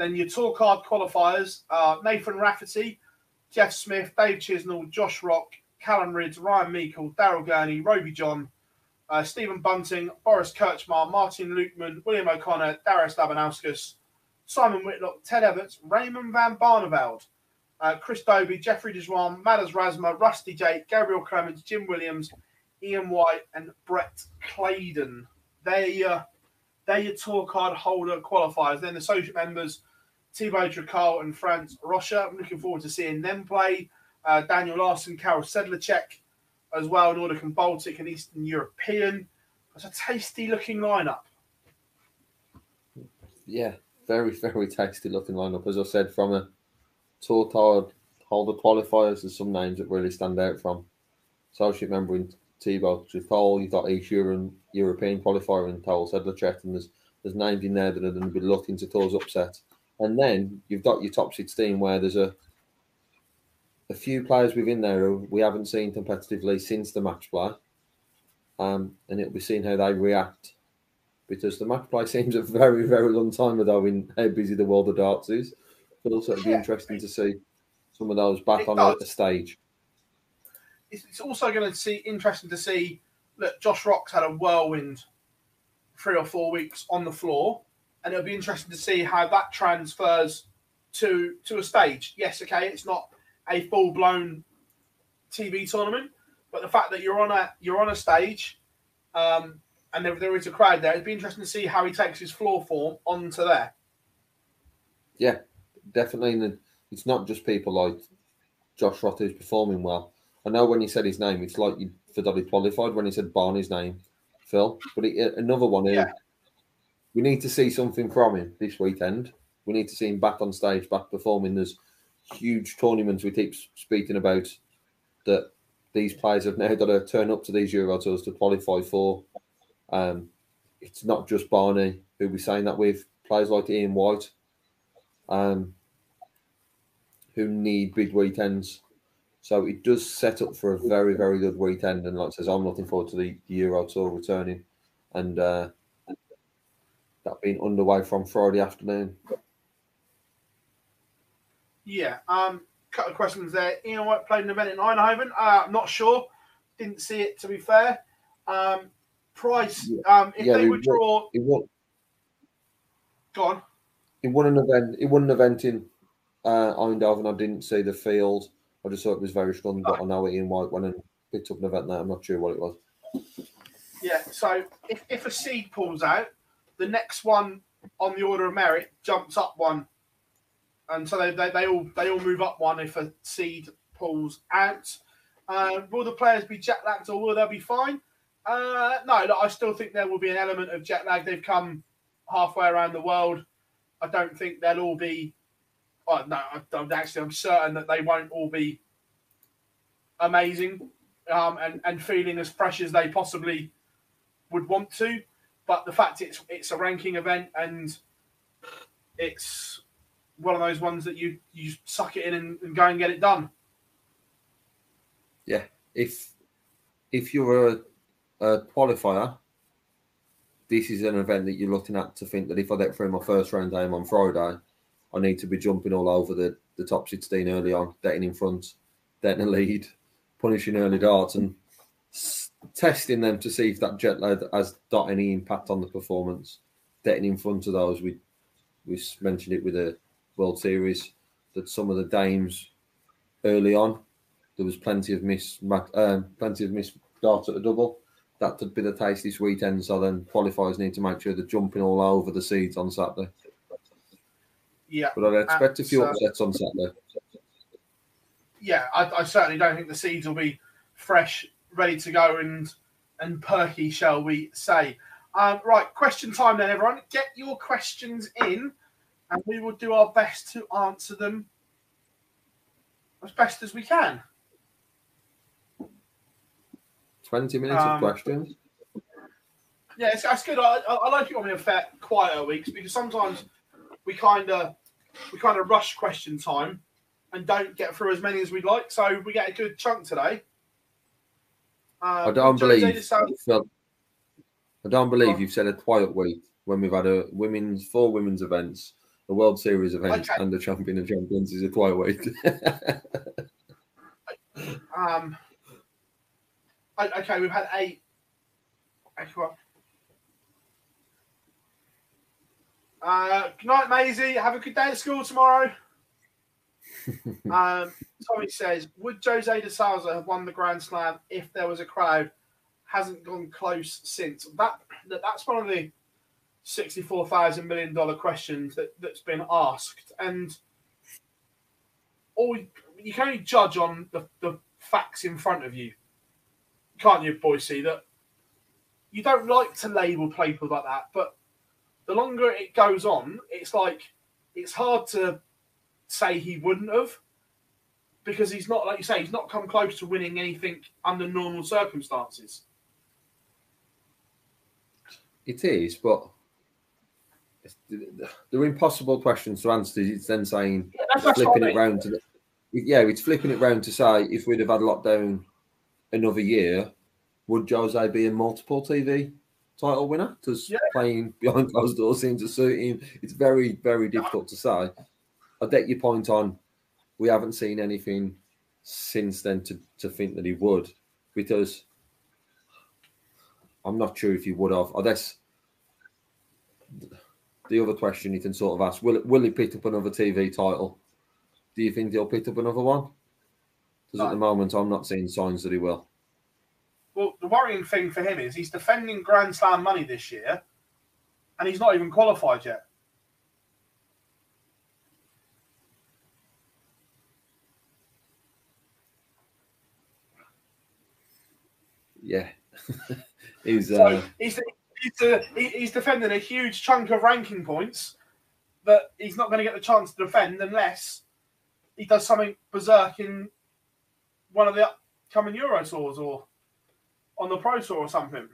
Then your tour card qualifiers are Nathan Rafferty, Jeff Smith, Dave Chisnall, Josh Rock, Callan Rydz, Ryan Meikle, Daryl Gurney, Rowby-John, uh, Stephen Bunting, Boris Krcmar, Martin Lukeman, William O'Connor, Darius Labanauskas, Simon Whitlock, Ted Evetts, Raymond Van Barneveld, uh, Chris Dobey, Jeffrey Deswan, Madars Razma, Rusty Jake, Gabriel Clemens, Jim Williams, Ian White, and Brett Claydon. They uh, they're your tour card holder qualifiers. Then the associate members, Thibault Tricole and Franz Rocha. I'm looking forward to seeing them play. Uh, Daniel Larsson, Karel Sedlacek as well, Nordic and Baltic and Eastern European. It's a tasty looking lineup. Yeah, very, very tasty looking lineup. As I said, from a tour card holder qualifiers, there's some names that really stand out from. Associate member in Thibault Tricole, you've got East European, European qualifier in Karel Sedlacek, and there's, there's names in there that are going to be looking to cause upset. And then you've got your top 16 where there's a a few players within there who we haven't seen competitively since the match play. Um, and it'll be seeing how they react because the match play seems a very, very long time ago in how busy the world of darts is. But also, it'll be Yeah. interesting to see some of those back It on does. a stage. It's, it's also going to see interesting to see. Look, Josh Rock's had a whirlwind three or four weeks on the floor, and it'll be interesting to see how that transfers to to a stage. Yes, okay, it's not a full blown TV tournament, but the fact that you're on a you're on a stage, um, and there, there is a crowd there, it'd be interesting to see how he takes his floor form onto there. Yeah, definitely. And it's not just people like Josh Rock who's performing well. I know when you said his name, it's like you forgot he qualified when he said Barney's name, Phil. But it, another one who Yeah. We need to see something from him this weekend. We need to see him back on stage, back performing. There's huge tournaments we keep speaking about that these players have now got to turn up to these Euro tours to qualify for. Um, it's not just Barney who we're saying that with players like Ian White, um, who need big weekends. So it does set up for a very, very good weekend. And like I says, I'm looking forward to the Euro Tour returning and uh, that being underway from Friday afternoon. Yeah. Um, couple of questions there. Ian White played an event in Eindhoven. Uh, I'm not sure. Didn't see it to be fair. Um, price. Um, if Yeah, they he withdraw, It won, go on. it won an event. It won an event in uh, Eindhoven. I didn't see the field. I just thought it was very strong. But I know Ian White went and picked up an event there. I'm not sure what it was. Yeah. So if, if a seed pulls out, the next one on the order of merit jumps up one, and so they, they, they all they all move up one if a seed pulls out. Uh, will the players be jet lagged or will they be fine? Uh, no, look, I still think there will be an element of jet lag. They've come halfway around the world. I don't think they'll all be. Oh, no, I don't actually. I'm certain that they won't all be amazing um, and and feeling as fresh as they possibly would want to. But the fact it's it's a ranking event and it's one of those ones that you you suck it in and, and go and get it done. Yeah, if if you're a, a qualifier, this is an event that you're looking at to think that if I get through my first round game on Friday, I need to be jumping all over the, the top 16 early on, getting in front, getting a lead, punishing early darts, and testing them to see if that jet lag has got any impact on the performance. Getting in front of those, we we mentioned it with the World Series that some of the dames early on there was plenty of miss, um, plenty of miss darts at the double. That could be the case this weekend. So then qualifiers need to make sure they're jumping all over the seeds on Saturday. Yeah, But I'd expect a few upsets on Saturday. yeah. I, I certainly don't think the seeds will be fresh, ready to go, and and perky, shall we say? Um, right, question time then, everyone. Get your questions in, and we will do our best to answer them as best as we can. 20 minutes Um, of questions. Yeah, it's, that's good. I, I, I like it when we have fair, quieter weeks because sometimes we kind of we kind of rush question time and don't get through as many as we'd like. So we get a good chunk today. Uh, I don't believe. de I don't believe you've said a quiet week when we've had a women's four women's events a World Series event Okay. and a champion of champions is a quiet week. Um, okay, we've had eight. Uh, good night, Maisie. Have a good day at school tomorrow. Um, Tommy says, would Jose de Sousa have won the Grand Slam if there was a crowd? Hasn't gone close since. That that- that's one of the sixty-four thousand million dollar questions that that's been asked, and all you can only judge on the, the facts in front of you, can't you, Boycey? That you don't like to label people like that, but the longer it goes on, it's like it's hard to say he wouldn't have because he's not, like you say, he's not come close to winning anything under normal circumstances. It is, but it's, they're impossible questions to answer. It's then saying Yeah, that's- flipping it round to the, yeah, it's flipping it round to say if we'd have had lockdown another year, would Jose be a multiple TV title winner? Because Yeah. playing behind closed doors seems to suit him? It's very, very difficult to say. I get your point on. We haven't seen anything since then to, to think that he would, because I'm not sure if he would have. I guess the other question you can sort of ask: Will will he pick up another TV title? Do you think he'll pick up another one? Because at the moment, I'm not seeing signs that he will. Well, the worrying thing for him is he's defending Grand Slam money this year, and he's not even qualified yet. Yeah, he's So uh, he's he's, uh, he's defending a huge chunk of ranking points that he's not going to get the chance to defend unless he does something berserk in one of the upcoming Euro tours or on the Pro Tour or something.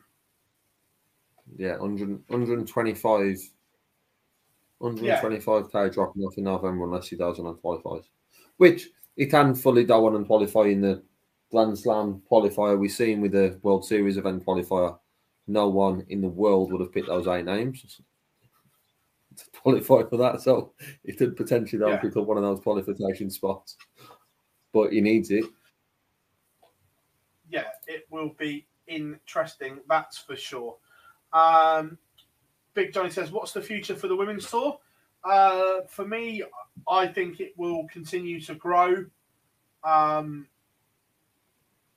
yeah 100, 125 125k dropping off in November unless he does and qualifies, which he can fully go on and qualify in the Grand Slam qualifier. We've seen with the World Series event qualifier, no one in the world would have picked those eight names to qualify for that. So he could potentially Yeah. pick up one of those qualification spots, but he needs it. yeah, it will be interesting, that's for sure. Um, Big Johnny says, What's the future for the women's tour? Uh, for me, I think it will continue to grow. Um,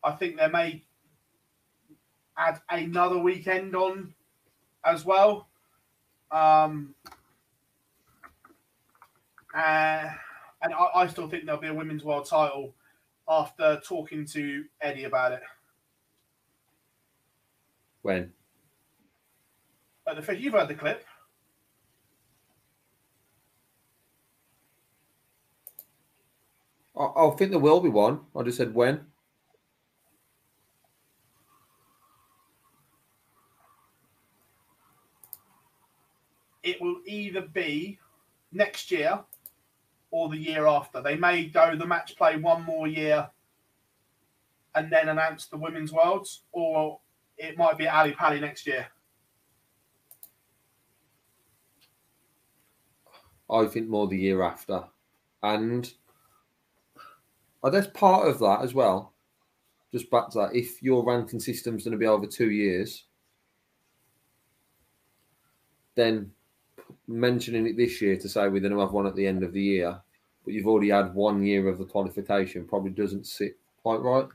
I think they may add another weekend on as well. Um, uh, and I, I still think there'll be a women's world title after talking to Eddie about it. When At the you've heard the clip. I, I think there will be one. I just said when. It will either be next year or the year after. They may go the match play one more year and then announce the women's worlds, or it might be Ali Pali next year. I think more the year after. And I guess part of that as well, just back to that, if your ranking system's going to be over two years, then mentioning it this year to say we're going to have one at the end of the year, but you've already had one year of the qualification probably doesn't sit quite right.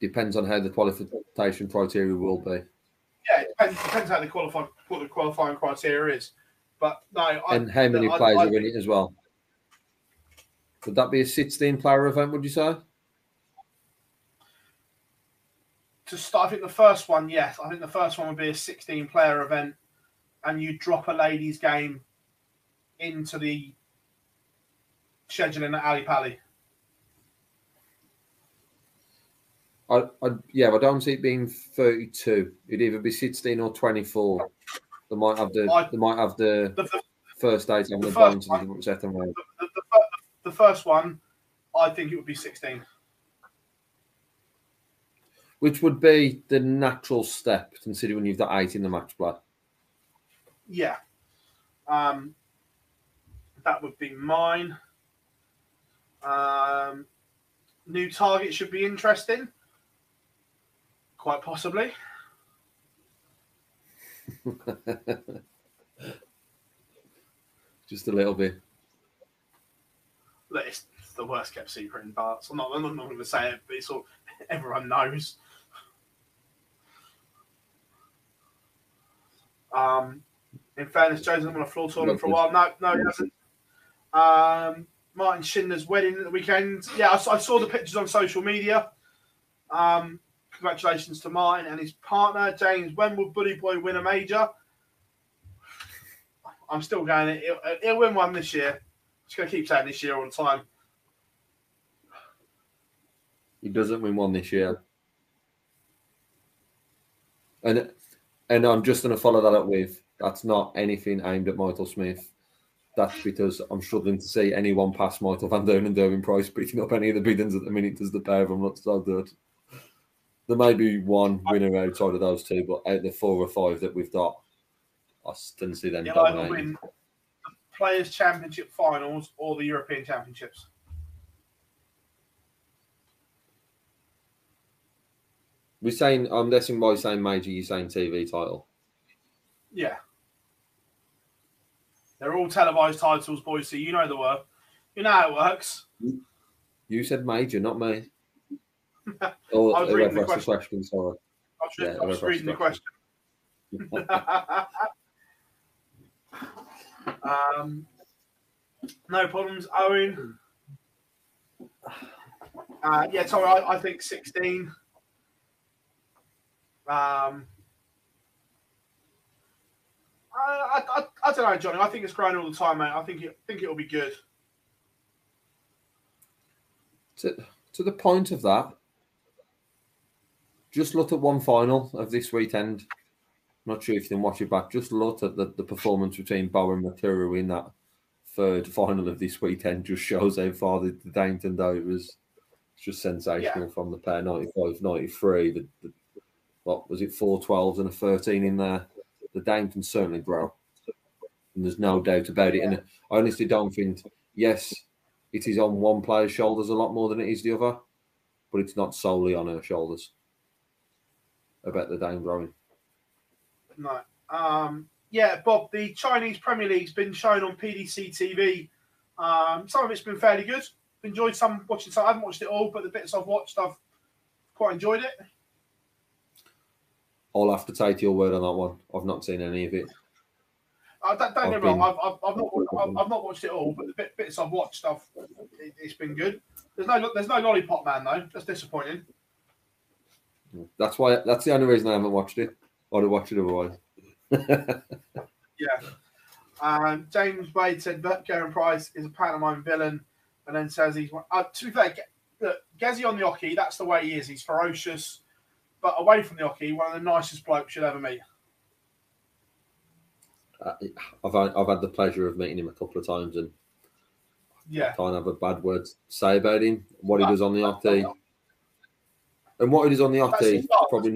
Depends on how the qualification criteria will be. Yeah, it depends, depends how they qualify, what the qualifying criteria is. But no, I, and how many I- players I are in it as well. Would that be a 16 player event, would you say? to start, I think the first one, yes, I think the first one would be a 16 player event, and you drop a ladies' game into the scheduling at Ali Pally. I, I, yeah, I don't see it being 32. It'd either be 16 or 24. They might have the I- they might have the The, the, first eight having the bones one- and the second the, the first one, I think it would be 16. Which would be the natural step, considering you've got eight in the match play. Yeah. Um, that would be mine. Um, new target should be interesting. Quite possibly. Just a little bit. It's the worst kept secret in darts. I'm not, I'm not going to say it, but it's all everyone knows. Um, in fairness, Joe's been on a floor tournament for a while. No, no, he hasn't. Um, Martin Schindler's wedding at the weekend. Yeah, I, saw- I saw the pictures on social media. Um, congratulations to Martin and his partner, James. When will Bully Boy win a major? I'm still going. He'll, he'll win one this year. Just going to keep saying this year all the time. He doesn't win one this year. And and I'm just going to follow that up with that's not anything aimed at Michael Smith. That's because I'm struggling to see anyone past Michael Van Doorn and Gerwyn Price picking up any of the biddings at the minute as the pair of them look so good. There may be one winner outside of those two, but out of the four or five that we've got, I didn't see them He'll either win the Players' Championship finals or the European Championships. We're saying, I'm guessing by saying major, you're saying TV title. Yeah. They're all televised titles, boys, so you know the work. You know how it works. You said major, not me. Or I was reading the the question, sorry. I was, Yeah, I was reading the question. um, no problems, Owen. Uh, yeah, sorry, I, I think 16. Um, I, I, I, I don't know, Johnny. I think it's growing all the time, mate. I think it think it'll be good. to, to the point of that, just look at one final of this weekend. Not sure if you can watch it back. Just look at the, the performance between Beau and Mikuru in that third final of this weekend. Just shows how far the, the Dainton though it was it's just sensational from the pair 95 93. The, the, what was it, four 12s and a 13 in there? The Dane can certainly grow. And there's no doubt about it. And I honestly don't think, yes, it is on one player's shoulders a lot more than it is the other, but it's not solely on her shoulders. About the Dane growing. No. Um, yeah, Bob, the Chinese Premier League's been shown on PDC TV. Um, some of it's been fairly good. Enjoyed some watching some. I haven't watched it all, but the bits I've watched, I've quite enjoyed it. I'll have to take your word on that one. I've not seen any of it. Uh, don't don't I've get me wrong, I've, I've, I've, not, I've, not watched it all, but the bit, bits I've watched, I've, it, it's been good. There's no there's no lollipop man though. That's disappointing. That's why. That's the only reason I haven't watched it. I'd have watched it otherwise. Yeah. Um, James Wade said that Gerwyn Price is a pantomime villain, and then says he's. Uh, to be fair, look, Gezzy on the oche, that's the way he is. He's ferocious, but away from the oche, one of the nicest blokes you'll ever meet. Uh, I've had, I've had the pleasure of meeting him a couple of times, and Yeah, can't have a bad word to say about him. What he does on the oche, and what he does on the oche, probably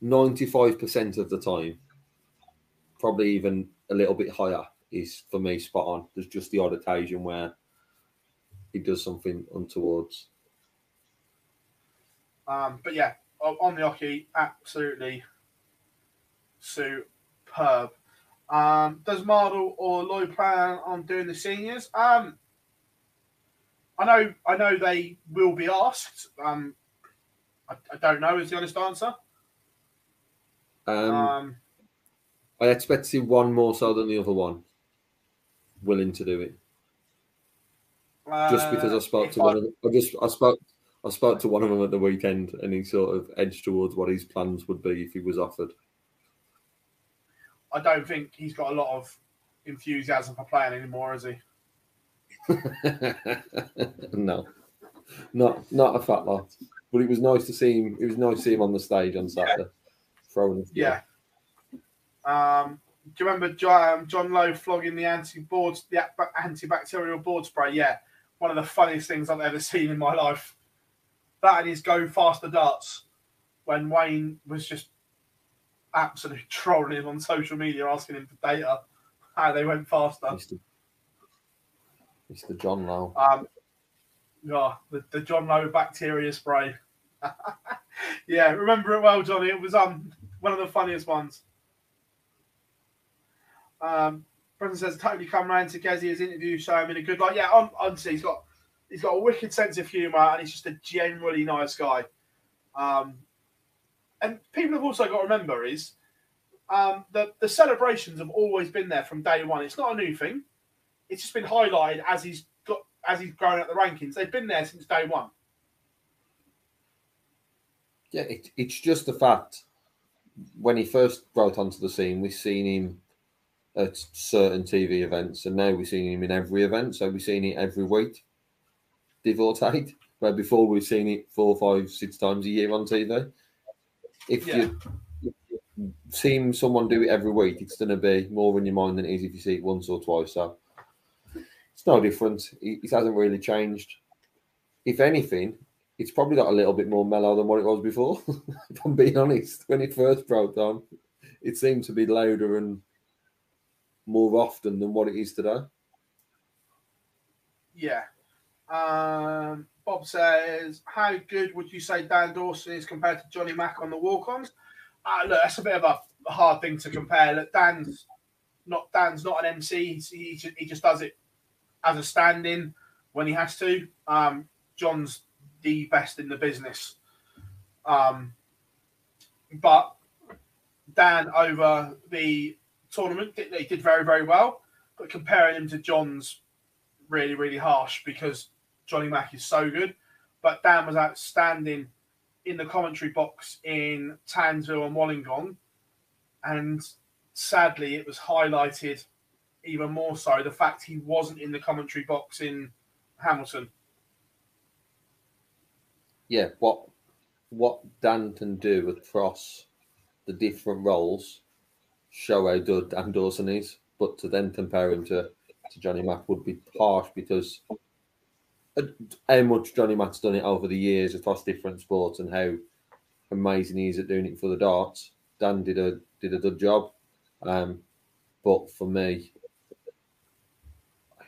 95 percent of the time, probably even a little bit higher, is for me spot on. There's just the odd occasion where he does something untowards. Um, but yeah, on the oche, absolutely superb. Um, does Mardle or Lloyd plan on doing the seniors? Um, I know, I know they will be asked. Um, I, I don't know is the honest answer. Um, Um, I expect to see one more so than the other one willing to do it. Just because I uh, spoke to one of them, I just I spoke I spoke to one of them at the weekend, and he sort of edged towards what his plans would be if he was offered. I don't think he's got a lot of enthusiasm for playing anymore, has he? no, not not a fat lot. But it was nice to see him. It was nice to see him on the stage on Saturday, throwing. a- Yeah. Um, do you remember John, um, John Lowe flogging the anti-board, the antibacterial board spray? Yeah, one of the funniest things I've ever seen in my life. That and his go faster darts when Wayne was just absolutely trolling him on social media, asking him for data. how they went faster. Mr. Mr. John Lowe. Um, yeah, the, the John Lowe bacteria spray. yeah, remember it well, Johnny. It was um one of the funniest ones. Um, Brendan says totally come round to Gezzy's interview, show him in a good light. Yeah, on, honestly, he's got he's got a wicked sense of humour and he's just a generally nice guy. Um, and people have also got to remember is um, the the celebrations have always been there from day one. It's not a new thing. It's just been highlighted as he's got as he's grown up the rankings. They've been there since day one. Yeah, it, it's just the fact when he first broke onto the scene, we've seen him at certain TV events, and now we're seeing him in every event. So we've seen it every week, give or take. Where before we've seen it four, five, six times a year on TV. If Yeah. you if you see someone do it every week, it's going to be more in your mind than it is if you see it once or twice. So it's no different. It, it hasn't really changed. If anything, it's probably got a little bit more mellow than what it was before. if I'm being honest, when it first broke down, it seemed to be louder and more often than what it is today. Yeah. Um, Bob says, "How good would you say Dan Dawson is compared to Johnny Mack on the walk-ons?" Uh, look, that's a bit of a hard thing to compare. Look, Dan's not Dan's not an MC. He's- He, just, he just does it as a stand-in when he has to. Um, John's the best in the business. Um, but Dan over the tournament, he did very very well. But comparing him to John's really, really harsh because Johnny Mack is so good. But Dan was outstanding in the commentary box in Townsville and Wollongong. And sadly, it was highlighted even more so the fact he wasn't in the commentary box in Hamilton. Yeah, what what Dan can do across the different roles show how good Dan Dawson is. But to then compare him to, to Johnny Mack would be harsh because how much Johnny Mack's done it over the years across different sports and how amazing he is at doing it for the darts. Dan did a did a good job. Um, but for me,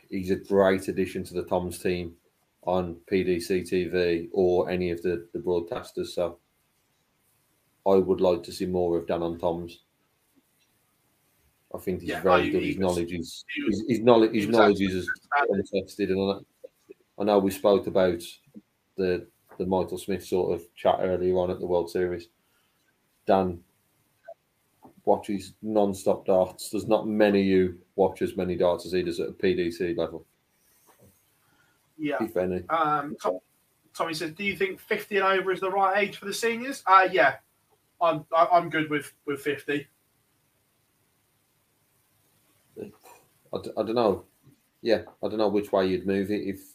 he's a great addition to the comms team on PDC TV or any of the, the broadcasters. So I would like to see more of Dan on comms. I think he's Yeah, very good. His knowledge is his, knowledge his knowledge is untested. And I- I know we spoke about the the Michael Smith sort of chat earlier on at the World Series. Dan watches non-stop darts. There's not many who watch as many darts as he does at a PDC level, Yeah. if any. Um, Tom, Tommy says, "Do you think 50 and over is the right age for the seniors?" Uh, yeah, I'm I- I'm good with with 50. I, d- I don't know. Yeah, I don't know which way you'd move it. If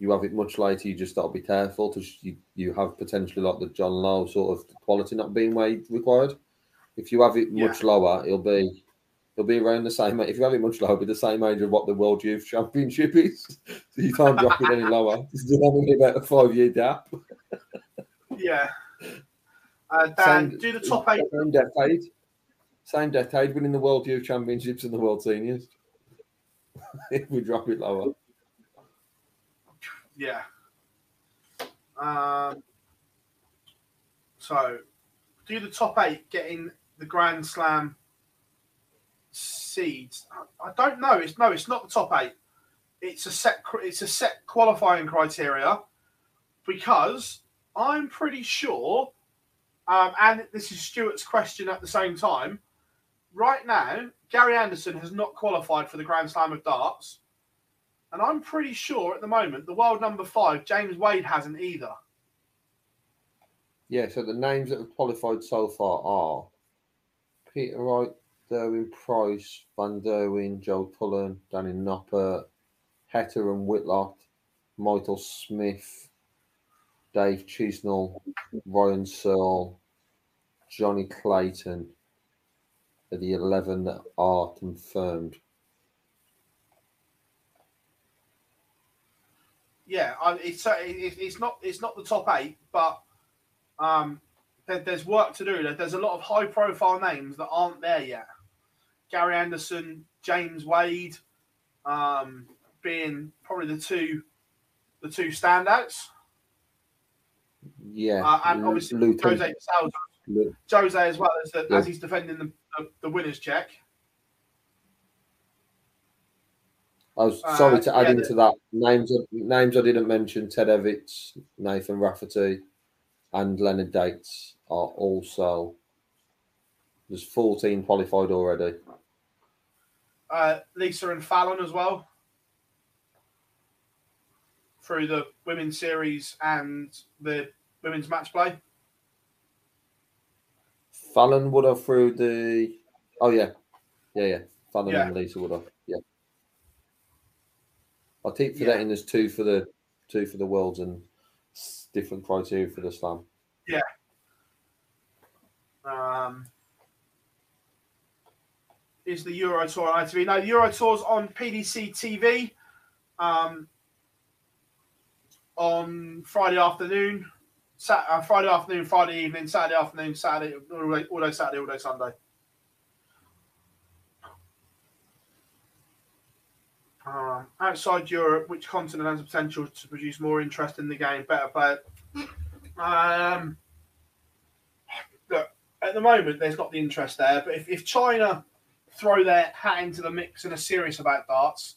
you have it much later, you just got to be careful because you, you have potentially like the John Lowe sort of quality not being way required. If you have it much lower, it'll be it'll be around the same. If you have it much lower, it'll be the same age of what the World Youth Championship is. So you can't drop it any lower. There's only about a five year gap. Yeah. Uh, Dan, Same- do the top eight. Same decade. Same decade, winning the World Youth Championships and the World Seniors. if we drop it lower. Yeah. Um, so, do the top eight getting the Grand Slam seeds? I- I don't know. It's no, it's not the top eight. It's a set. It's a set qualifying criteria because I'm pretty sure, um, and this is Stuart's question at the same time. Right now, Gary Anderson has not qualified for the Grand Slam of Darts. And I'm pretty sure at the moment, the world number five, James Wade, hasn't either. Yeah, so the names that have qualified so far are Peter Wright, Gerwyn Price, Van Gerwen, Joe Cullen, Danny Noppert, Heta and Whitlock, Michael Smith, Dave Chisnall, Ryan Searle, Jonny Clayton are the 11 that are confirmed. Yeah, I, it's uh, it, it's not it's not the top eight, but um, there, there's work to do. There's a lot of high profile names that aren't there yet. Gary Anderson, James Wade, um, being probably the two the two standouts. Yeah, uh, and obviously Luton. Jose Jose as well as the, as he's defending the, the, the winners check. I was uh, sorry to add yeah, into that names. Names I didn't mention: Ted Evetts, Nathan Rafferty, and Leonard Gates are also. There's 14 qualified already. Uh, Lisa and Fallon as well through the women's series and the women's match play. Fallon would have through the. Oh yeah, yeah, yeah. Fallon yeah. and Lisa would have. Yeah. I keep forgetting yeah. there's two for the two for the worlds and different criteria for the slam. Yeah. Um, is the Euro Tour on ITV? No, the Euro Tour's on PDC TV um, on Friday afternoon, Sat- uh, Friday afternoon, Friday evening, Saturday afternoon, Saturday, all day, all day Saturday, all day Sunday. Uh, outside Europe, which continent has the potential to produce more interest in the game? Better player. Um, look, at the moment, there's not the interest there. But if, if China throw their hat into the mix and are serious about darts,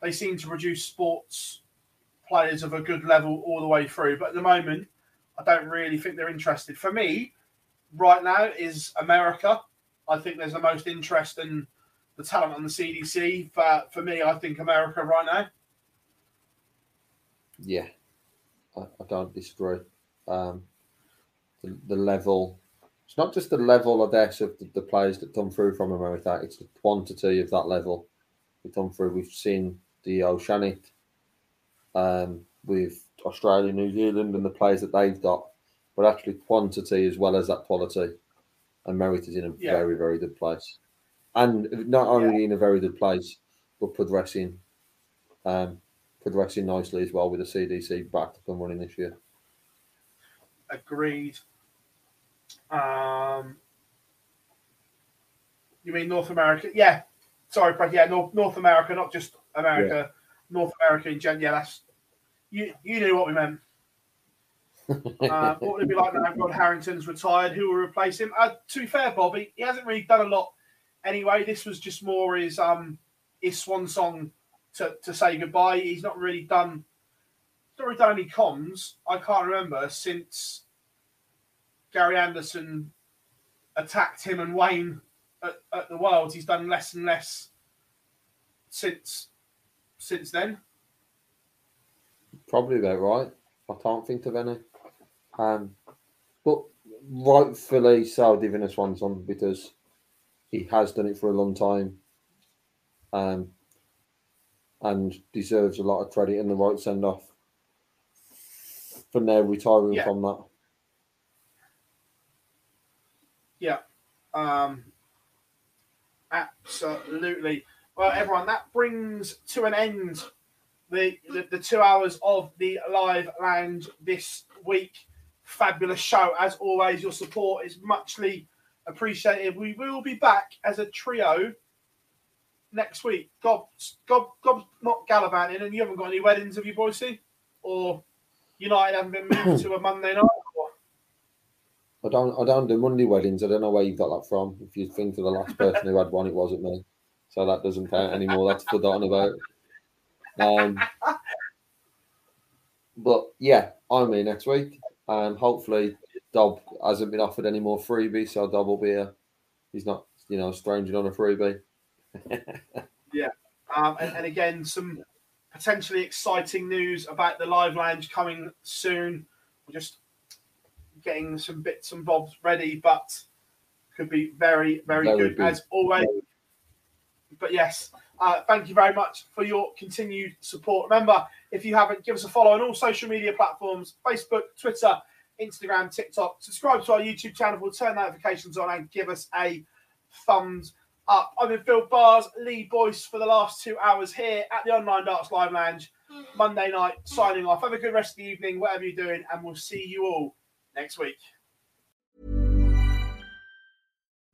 they seem to produce sports players of a good level all the way through. But at the moment, I don't really think they're interested. For me, right now, is America. I think there's the most interest in the talent on the CDC. For for me, I think America right now. Yeah, I, I don't disagree. Um, the, the, level, it's not just the level, I guess, of the, the, players that come through from America, it's the quantity of that level that come through. We've seen the Oceanic um, with Australia, New Zealand, and the players that they've got, but actually quantity as well as that quality. And Merit is in a yeah. very, very good place and not only yeah. in a very good place, but progressing, um, progressing nicely as well with the CDC back up and running this year. Agreed. Um, you mean North America? Yeah. Sorry, Craig. Yeah, North North America, not just America. Yeah. North America in general. Yeah, that's you. You knew what we meant. uh, what would it be like now? Rod Harrington's retired. Who will replace him? Uh, to be fair, Bobby, he hasn't really done a lot anyway. This was just more his um his swan song to, to say goodbye. He's not really done really done any comms. I can't remember since Gary Anderson attacked him and Wayne at, at the Worlds. He's done less and less since since then. Probably about right. I can't think of any. Um, but rightfully so, giving us one song because he has done it for a long time, um, and deserves a lot of credit and the right send off for now retiring yeah. from that. Yeah, um, absolutely. Well, everyone, that brings to an end the, the, the two hours of the live lounge this week. Fabulous show as always. Your support is muchly appreciated. We will be back as a trio next week. God, God, God, not gallivanting, and you haven't got any weddings, have you, Boycey? Or United haven't been moved to a Monday night? I don't, I don't do Monday weddings. I don't know where you got that from. If you think of the last person who had one, it wasn't me. So that doesn't count anymore. That's forgotten about. Um, but yeah, I'm here next week, and hopefully Dob hasn't been offered any more freebies, so Dob will be a he's not you know stranging on a freebie. yeah, um, and, and, again some potentially exciting news about the live lounge coming soon. We're just getting some bits and bobs ready, but could be very very, very good, good, as always. But yes. Uh, thank you very much for your continued support. Remember, if you haven't, give us a follow on all social media platforms Facebook, Twitter, Instagram, TikTok. Subscribe to our YouTube channel. We'll turn notifications on and give us a thumbs up. I've been Phil Bars, Lee Boyce for the last two hours here at the Online Darts Live Lounge. Monday night, signing off. Have a good rest of the evening, whatever you're doing, and we'll see you all next week.